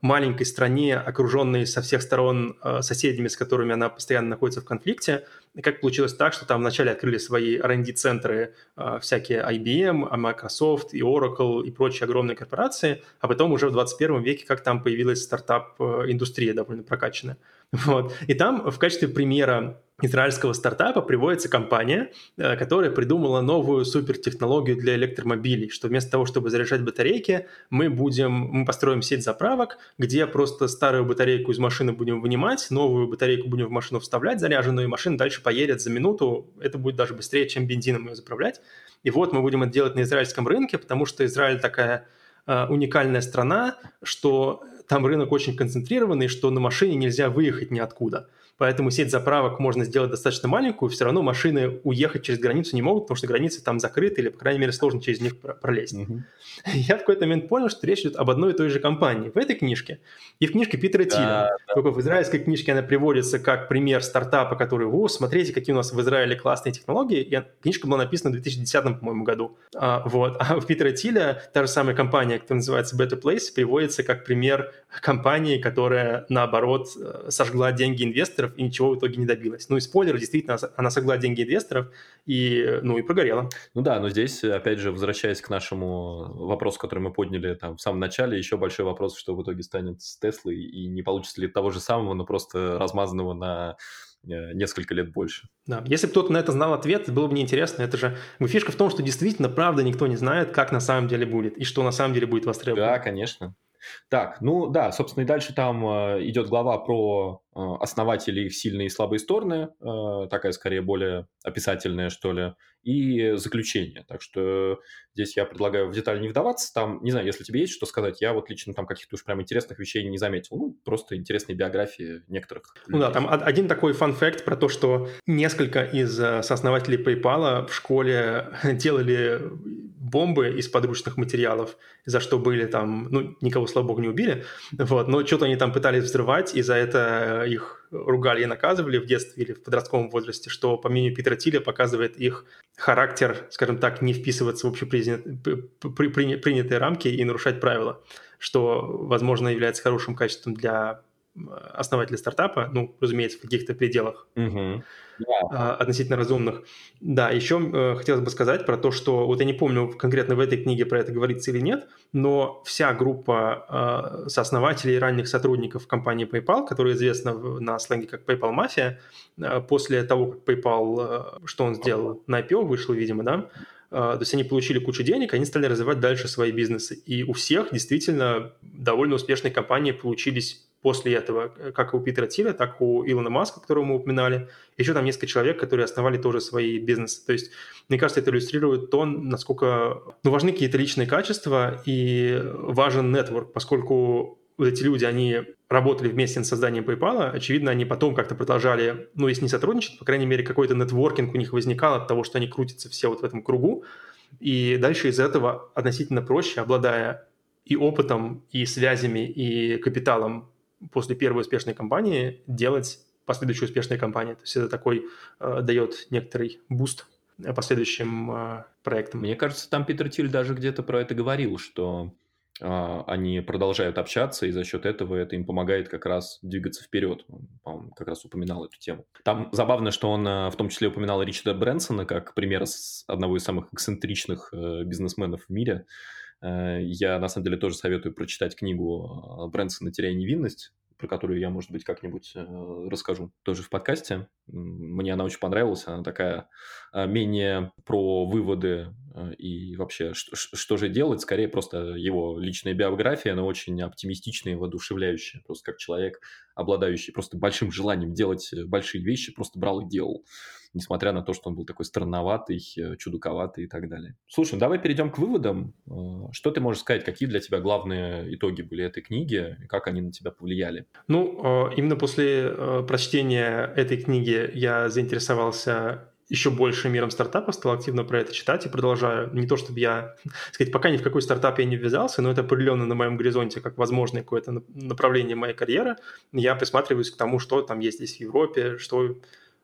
маленькой стране, окруженной со всех сторон э, соседями, с которыми она постоянно находится в конфликте. И как получилось так, что там вначале открыли свои R&D-центры э, всякие IBM, Microsoft и Oracle и прочие огромные корпорации, а потом уже в 21 веке как там появилась стартап-индустрия довольно прокачанная. Вот. И там в качестве примера израильского стартапа приводится компания, э, которая придумала новую супертехнологию для электромобилей, что вместо того, чтобы заряжать батарейки, мы будем, мы построим сеть заправок, где просто старую батарейку из машины будем вынимать, новую батарейку будем в машину вставлять заряженную, и машина дальше поедет за минуту, это будет даже быстрее, чем бензином ее заправлять. И вот мы будем это делать на израильском рынке, потому что Израиль такая э, уникальная страна, что там рынок очень концентрированный, что на машине нельзя выехать ниоткуда. Поэтому сеть заправок можно сделать достаточно маленькую, все равно машины уехать через границу не могут, потому что границы там закрыты или, по крайней мере, сложно через них пролезть. Mm-hmm. Я в какой-то момент понял, что речь идет об одной и той же компании в этой книжке и в книжке Питера да, Тиля. Да. Только в израильской книжке она приводится как пример стартапа, который, о, смотрите, какие у нас в Израиле классные технологии. И книжка была написана в 2010, по-моему, году. А, вот. А в Питера Тиля та же самая компания, которая называется Better Place, приводится как пример компании, которая, наоборот, э, сожгла деньги инвесторов и ничего в итоге не добилась. Ну и спойлер, действительно, она сожгла деньги инвесторов и, ну, и прогорела. Ну да, но здесь, опять же, возвращаясь к нашему вопросу, который мы подняли там в самом начале, еще большой вопрос, что в итоге станет с Теслой и не получится ли того же самого, но просто размазанного на э, несколько лет больше. Да, если бы кто-то на это знал ответ, было бы неинтересно. Это же фишка в том, что действительно, правда, никто не знает, как на самом деле будет и что на самом деле будет востребовано. Да, конечно. Так, ну да, собственно, и дальше там э, идет глава про э, основателей, их сильные и слабые стороны, э, такая скорее более описательная, что ли, и заключение. Так что здесь я предлагаю в детали не вдаваться. Там, не знаю, если тебе есть что сказать, я вот лично там каких-то уж прям интересных вещей не заметил. Ну, просто интересные биографии некоторых. Ну да, там один такой фан-факт про то, что несколько из э, сооснователей PayPal в школе делали бомбы из подручных материалов, за что были там, ну, никого, слава богу, не убили, вот, но что-то они там пытались взрывать, и за это их ругали и наказывали в детстве или в подростковом возрасте, что по мнению Питера Тиля показывает их характер, скажем так, не вписываться в общепринятые рамки и нарушать правила, что, возможно, является хорошим качеством для основателя стартапа, ну, разумеется, в каких-то пределах угу. yeah. относительно разумных. Да, еще э, хотелось бы сказать про то, что, вот я не помню конкретно в этой книге про это говорится или нет, но вся группа э, сооснователей и ранних сотрудников компании PayPal, которая известна на сленге как PayPal Mafia, э, после того, как PayPal, э, что он сделал, на IPO вышел, видимо, да, э, то есть они получили кучу денег, они стали развивать дальше свои бизнесы. И у всех действительно довольно успешные компании получились после этого, э, как у Питера Тиля, так у Илона Маска, которого мы упоминали. Еще там несколько человек, которые основали тоже свои бизнесы. То есть, мне кажется, это иллюстрирует то, насколько ну, важны какие-то личные качества и важен нетворк, поскольку вот эти люди, они работали вместе над созданием PayPal, очевидно, они потом как-то продолжали, ну, если не сотрудничать, по крайней мере, какой-то нетворкинг у них возникал от того, что они крутятся все вот в этом кругу, и дальше из этого относительно проще, обладая и опытом, и связями, и капиталом после первой успешной компании делать последующую успешную компанию. То есть это такой э, дает некоторый буст последующим э, проектам. Мне кажется, там Питер Тиль даже где-то про это говорил, что э, они продолжают общаться, и за счет этого это им помогает как раз двигаться вперед. Он, как раз упоминал эту тему. Там забавно, что он э, в том числе упоминал Ричарда Брэнсона как пример одного из самых эксцентричных э, бизнесменов в мире. Э, я, на самом деле, тоже советую прочитать книгу Брэнсона «Теряя невинность». про которую я, может быть, как-нибудь э, расскажу тоже в подкасте. Мне она очень понравилась, она такая э, менее про выводы э, и вообще, что, что же делать, скорее просто его личная биография, она очень оптимистичная и воодушевляющая, просто как человек, обладающий просто большим желанием делать большие вещи, просто брал и делал несмотря на то, что он был такой странноватый, э, чудаковатый и так далее. Слушай, ну давай перейдем к выводам. Э, что ты можешь сказать, какие для тебя главные итоги были этой книги, и как они на тебя повлияли? Ну, э, именно после прочтения этой книги я заинтересовался еще больше миром стартапов, стал активно про это читать и продолжаю. Не то чтобы я, сказать, пока ни в какой стартап я не ввязался, но это определенно на моем горизонте как возможное какое-то направление моей карьеры. Я присматриваюсь к тому, что там есть здесь в Европе, что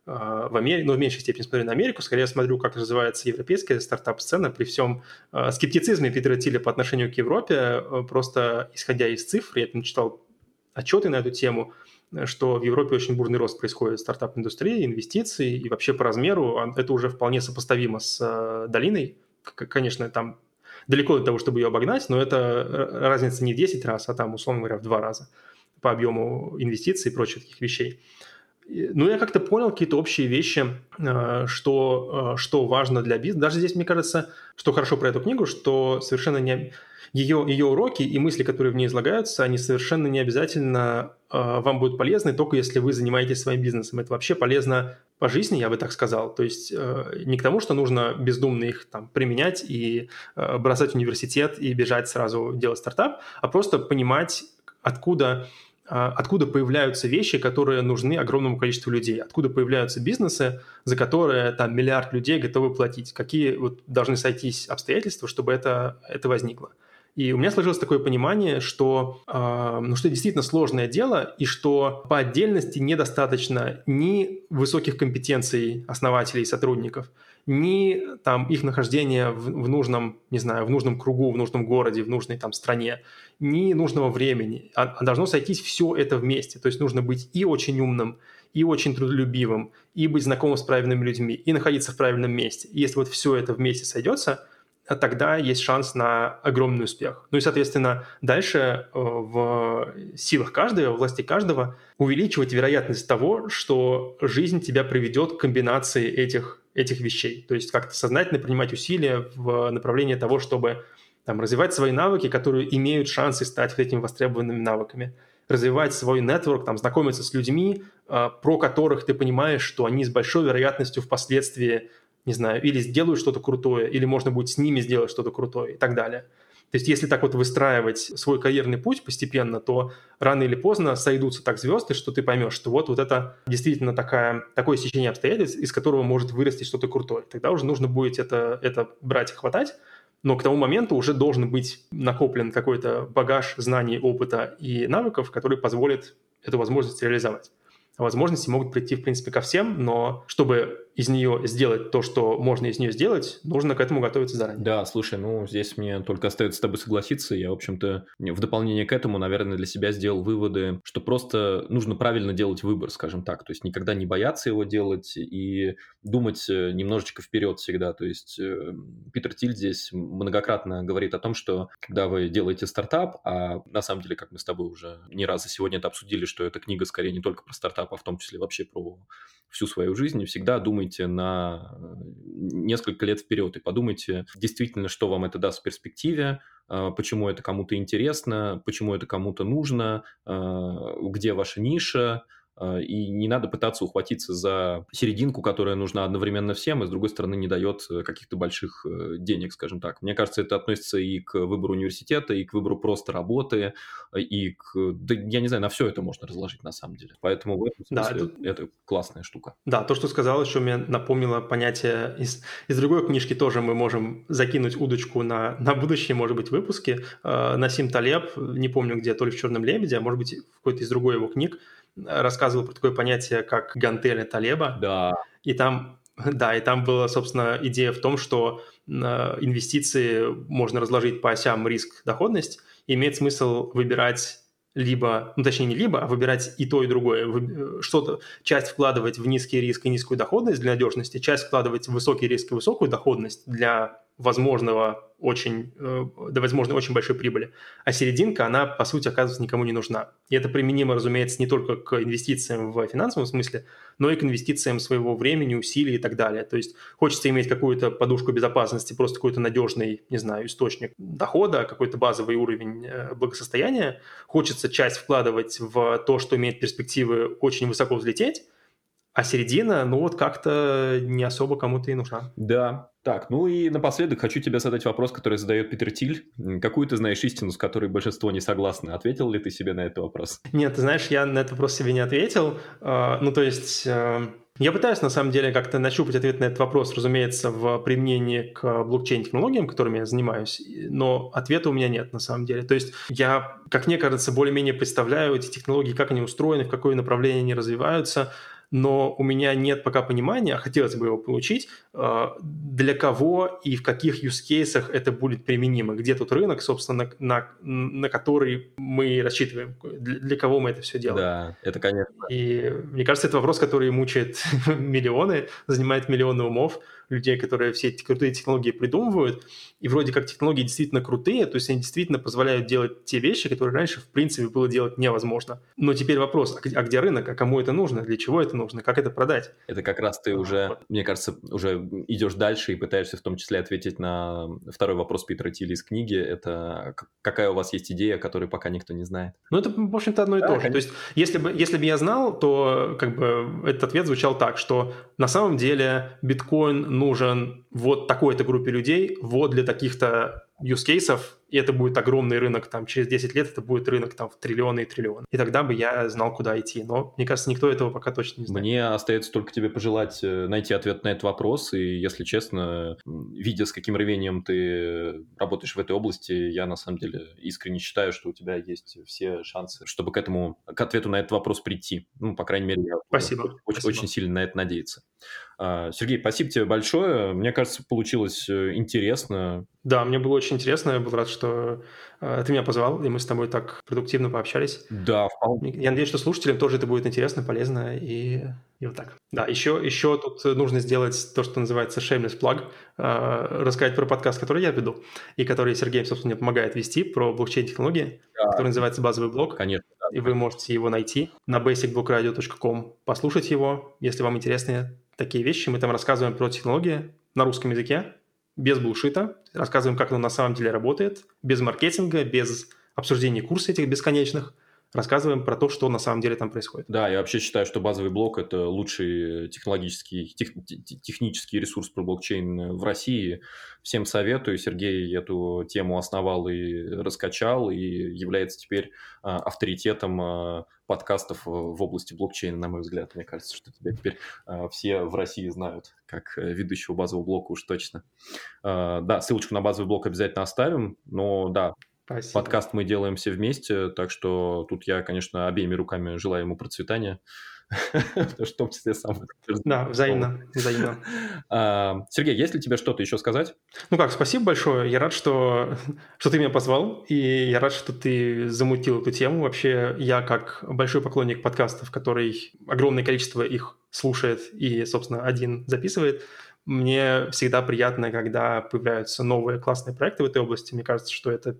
в Америке, но в меньшей степени смотрю на Америку, скорее смотрю, как развивается европейская стартап-сцена при всем а, скептицизме Питера Тиля по отношению к Европе, а, просто исходя из цифр, я там читал отчеты на эту тему, что в Европе очень бурный рост происходит стартап-индустрии, инвестиций, и вообще по размеру это уже вполне сопоставимо с долиной. Конечно, там далеко до того, чтобы ее обогнать, но это разница не в 10 раз, а там, условно говоря, в 2 раза по объему инвестиций и прочих таких вещей. Ну, я как-то понял какие-то общие вещи, э, что, э, что важно для бизнеса. Даже здесь, мне кажется, что хорошо про эту книгу, что совершенно не... Ее, ее уроки и мысли, которые в ней излагаются, они совершенно не обязательно э, вам будут полезны, только если вы занимаетесь своим бизнесом. Это вообще полезно по жизни, я бы так сказал. То есть не к тому, что нужно бездумно их там применять и бросать университет и бежать сразу делать стартап, а просто понимать, откуда откуда появляются вещи, которые нужны огромному количеству людей, откуда появляются бизнесы, за которые там миллиард людей готовы платить, какие вот должны сойтись обстоятельства, чтобы это, это возникло. И у меня сложилось такое понимание, что, э, ну, что действительно сложное дело, и что по отдельности недостаточно ни высоких компетенций основателей и сотрудников, ни там их нахождения в, в нужном, не знаю, в нужном кругу, в нужном городе, в нужной там стране, ни нужного времени, а, а должно сойтись все это вместе. То есть нужно быть и очень умным, и очень трудолюбивым, и быть знакомым с правильными людьми, и находиться в правильном месте. И если вот все это вместе сойдется, тогда есть шанс на огромный успех. Ну и, соответственно, дальше э, в силах каждого, в власти каждого увеличивать вероятность того, что жизнь тебя приведет к комбинации этих, этих вещей. То есть как-то сознательно принимать усилия в направлении того, чтобы там, развивать свои навыки, которые имеют шансы стать вот этими востребованными навыками, развивать свой нетворк, там, знакомиться с людьми, э, про которых ты понимаешь, что они с большой вероятностью впоследствии не знаю, или сделают что-то крутое, или можно будет с ними сделать что-то крутое и так далее. То есть если так вот выстраивать свой карьерный путь постепенно, то рано или поздно сойдутся так звезды, что ты поймешь, что вот, вот это действительно такая, такое сечение обстоятельств, из которого может вырасти что-то крутое. Тогда уже нужно будет это, это брать и хватать, но к тому моменту уже должен быть накоплен какой-то багаж знаний, опыта и навыков, который позволит эту возможность реализовать возможности могут прийти, в принципе, ко всем, но чтобы из нее сделать то, что можно из нее сделать, нужно к этому готовиться заранее. Да, слушай, ну здесь мне только остается с тобой согласиться. Я, в общем-то, в дополнение к этому, наверное, для себя сделал выводы, что просто нужно правильно делать выбор, скажем так. То есть никогда не бояться его делать и думать э, немножечко вперед всегда. То есть э, Питер Тиль здесь многократно говорит о том, что когда вы делаете стартап, а на самом деле, как мы с тобой уже не раз за сегодня это обсудили, что эта книга скорее не только про стартап, а в том числе вообще про всю свою жизнь, всегда думайте на э, несколько лет вперед и подумайте действительно, что вам это даст в перспективе, э, почему это кому-то интересно, почему это кому-то нужно, э, где ваша ниша, и не надо пытаться ухватиться за серединку, которая нужна одновременно всем, и с другой стороны не дает э, каких-то больших э, денег, скажем так. Мне кажется, это относится и к выбору университета, и к выбору просто работы, и к... Да, я не знаю, на все это можно разложить на самом деле. Поэтому в этом смысле да, это... это классная штука. Да, то, что сказал, еще мне напомнило понятие из, из другой книжки тоже мы можем закинуть удочку на, на будущее, может быть, выпуски. Э, Насим Талеб, не помню где, то ли в «Черном лебеде», а может быть, в какой-то из другой его книг, рассказывал про такое понятие, как гантели Талеба. Да. И там, да, и там была, собственно, идея в том, что инвестиции можно разложить по осям риск-доходность, и имеет смысл выбирать либо, ну точнее не либо, а выбирать и то, и другое. Что-то, часть вкладывать в низкий риск и низкую доходность для надежности, часть вкладывать в высокий риск и высокую доходность для возможного очень, э, до, возможно, очень большой прибыли. А серединка, она, по сути, оказывается, никому не нужна. И это применимо, разумеется, не только к инвестициям в финансовом смысле, но и к инвестициям своего времени, усилий и так далее. То есть хочется иметь какую-то подушку безопасности, просто какой-то надежный, не знаю, источник дохода, какой-то базовый уровень э, благосостояния. Хочется часть вкладывать в то, что имеет перспективы очень высоко взлететь, а середина, ну вот как-то не особо кому-то и нужна. Да. Так, ну и напоследок хочу тебе задать вопрос, который задает Питер Тиль. Какую ты знаешь истину, с которой большинство не согласны? Ответил ли ты себе на этот вопрос? Нет, ты знаешь, я на этот вопрос себе не ответил. А, ну, то есть... Э, я пытаюсь, на самом деле, как-то нащупать ответ на этот вопрос, разумеется, в применении к блокчейн-технологиям, которыми я занимаюсь, но ответа у меня нет, на самом деле. То есть я, как мне кажется, более-менее представляю эти технологии, как они устроены, в какое направление они развиваются, но у меня нет пока понимания, хотелось бы его получить, а, для кого и в каких use cases это будет применимо, где тут рынок, собственно, на, на, на который мы рассчитываем, для, для кого мы это все делаем. Да, это конечно. И мне кажется, это вопрос, который мучает миллионы, занимает миллионы умов, людей, которые все эти крутые технологии придумывают, и вроде как технологии действительно крутые, то есть они действительно позволяют делать те вещи, которые раньше, в принципе, было делать невозможно. Но теперь вопрос, а, а где рынок, а кому это нужно, для чего это нужно, как это продать? Это как раз ты уже, вот. мне кажется, уже идешь дальше и пытаешься в том числе ответить на второй вопрос Питера Тилли из книги, это какая у вас есть идея, которую пока никто не знает? Ну, это, в общем-то, одно и да, то же. То есть, если бы, если бы я знал, то как бы этот ответ звучал так, что на самом деле биткоин нужен вот такой-то группе людей, вот для таких-то use cases, и это будет огромный рынок, там, через 10 лет это будет рынок там в триллионы и триллионы. И тогда бы я знал, куда идти. Но, мне кажется, никто этого пока точно не знает. Мне остается только тебе пожелать э, найти ответ на этот вопрос, и, если честно, видя, с каким рвением ты работаешь в этой области, я, на самом деле, искренне считаю, что у тебя есть все шансы, чтобы к этому, к ответу на этот вопрос прийти. Ну, по крайней мере, я спасибо. Очень, спасибо. очень сильно на это надеяться. А, Сергей, спасибо тебе большое. Мне кажется, получилось э, интересно. Да, мне было очень интересно. Я был рад, что э, ты меня позвал, и мы с тобой так продуктивно пообщались. Да, вполне. Я надеюсь, что слушателям тоже это будет интересно, полезно и, и вот так. Да, еще, еще тут нужно сделать то, что называется shameless plug, э, рассказать про подкаст, который я веду, и который Сергей, собственно, мне помогает вести, про блокчейн-технологии, да. который называется «Базовый блок». Конечно. И вы можете его найти на basicblockradio.com, послушать его, если вам интересны такие вещи. Мы там рассказываем про технологии на русском языке, без булшита, рассказываем, как оно на самом деле работает, без маркетинга, без обсуждения курсов этих бесконечных, рассказываем про то, что на самом деле там происходит. Да, я вообще считаю, что базовый блок – это лучший технологический, тех, технический ресурс про блокчейн в России. Всем советую. Сергей эту тему основал и раскачал, и является теперь а, авторитетом а, подкастов в области блокчейна, на мой взгляд. Мне кажется, что тебя теперь а, все в России знают как ведущего базового блока уж точно. Да, ссылочку на базовый блок обязательно оставим, но да, Спасибо. Подкаст мы делаем все вместе, так что тут я, конечно, обеими руками желаю ему процветания. в том числе сам. Да, взаимно, взаимно. А, Сергей, есть ли тебе что-то еще сказать? Ну как, спасибо большое. Я рад, что, что ты меня позвал, и я рад, что ты замутил эту тему. Вообще, я как большой поклонник подкастов, который огромное количество их слушает и, собственно, один записывает, мне всегда приятно, когда появляются новые классные проекты в этой области. Мне кажется, что эта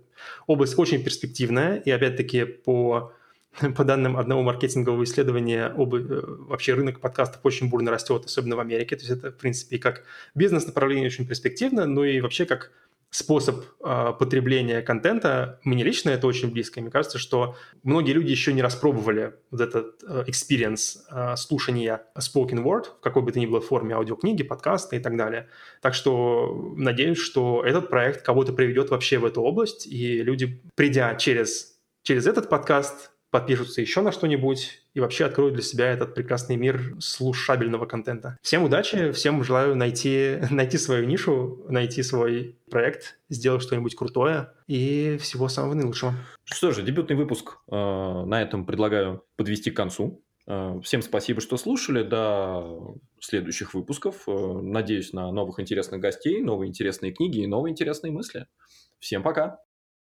область очень перспективная. И опять-таки по, по данным одного маркетингового исследования, оба, э, вообще рынок подкастов очень бурно растет, особенно в Америке. То есть это, в принципе, как бизнес-направление очень перспективно, но и вообще как способ э, потребления контента, мне лично это очень близко. Мне кажется, что многие люди еще не распробовали вот этот э, experience э, слушания spoken word в какой бы то ни было форме аудиокниги, подкаста и так далее. Так что надеюсь, что этот проект кого-то приведет вообще в эту область, и люди, придя через, через этот подкаст, подпишутся еще на что-нибудь и вообще откроют для себя этот прекрасный мир слушабельного контента. Всем удачи, всем желаю найти, найти свою нишу, найти свой проект, сделать что-нибудь крутое и всего самого наилучшего. Что же, дебютный выпуск э, на этом предлагаю подвести к концу. Э, всем спасибо, что слушали. До следующих выпусков. Э, надеюсь на новых интересных гостей, новые интересные книги и новые интересные мысли. Всем пока!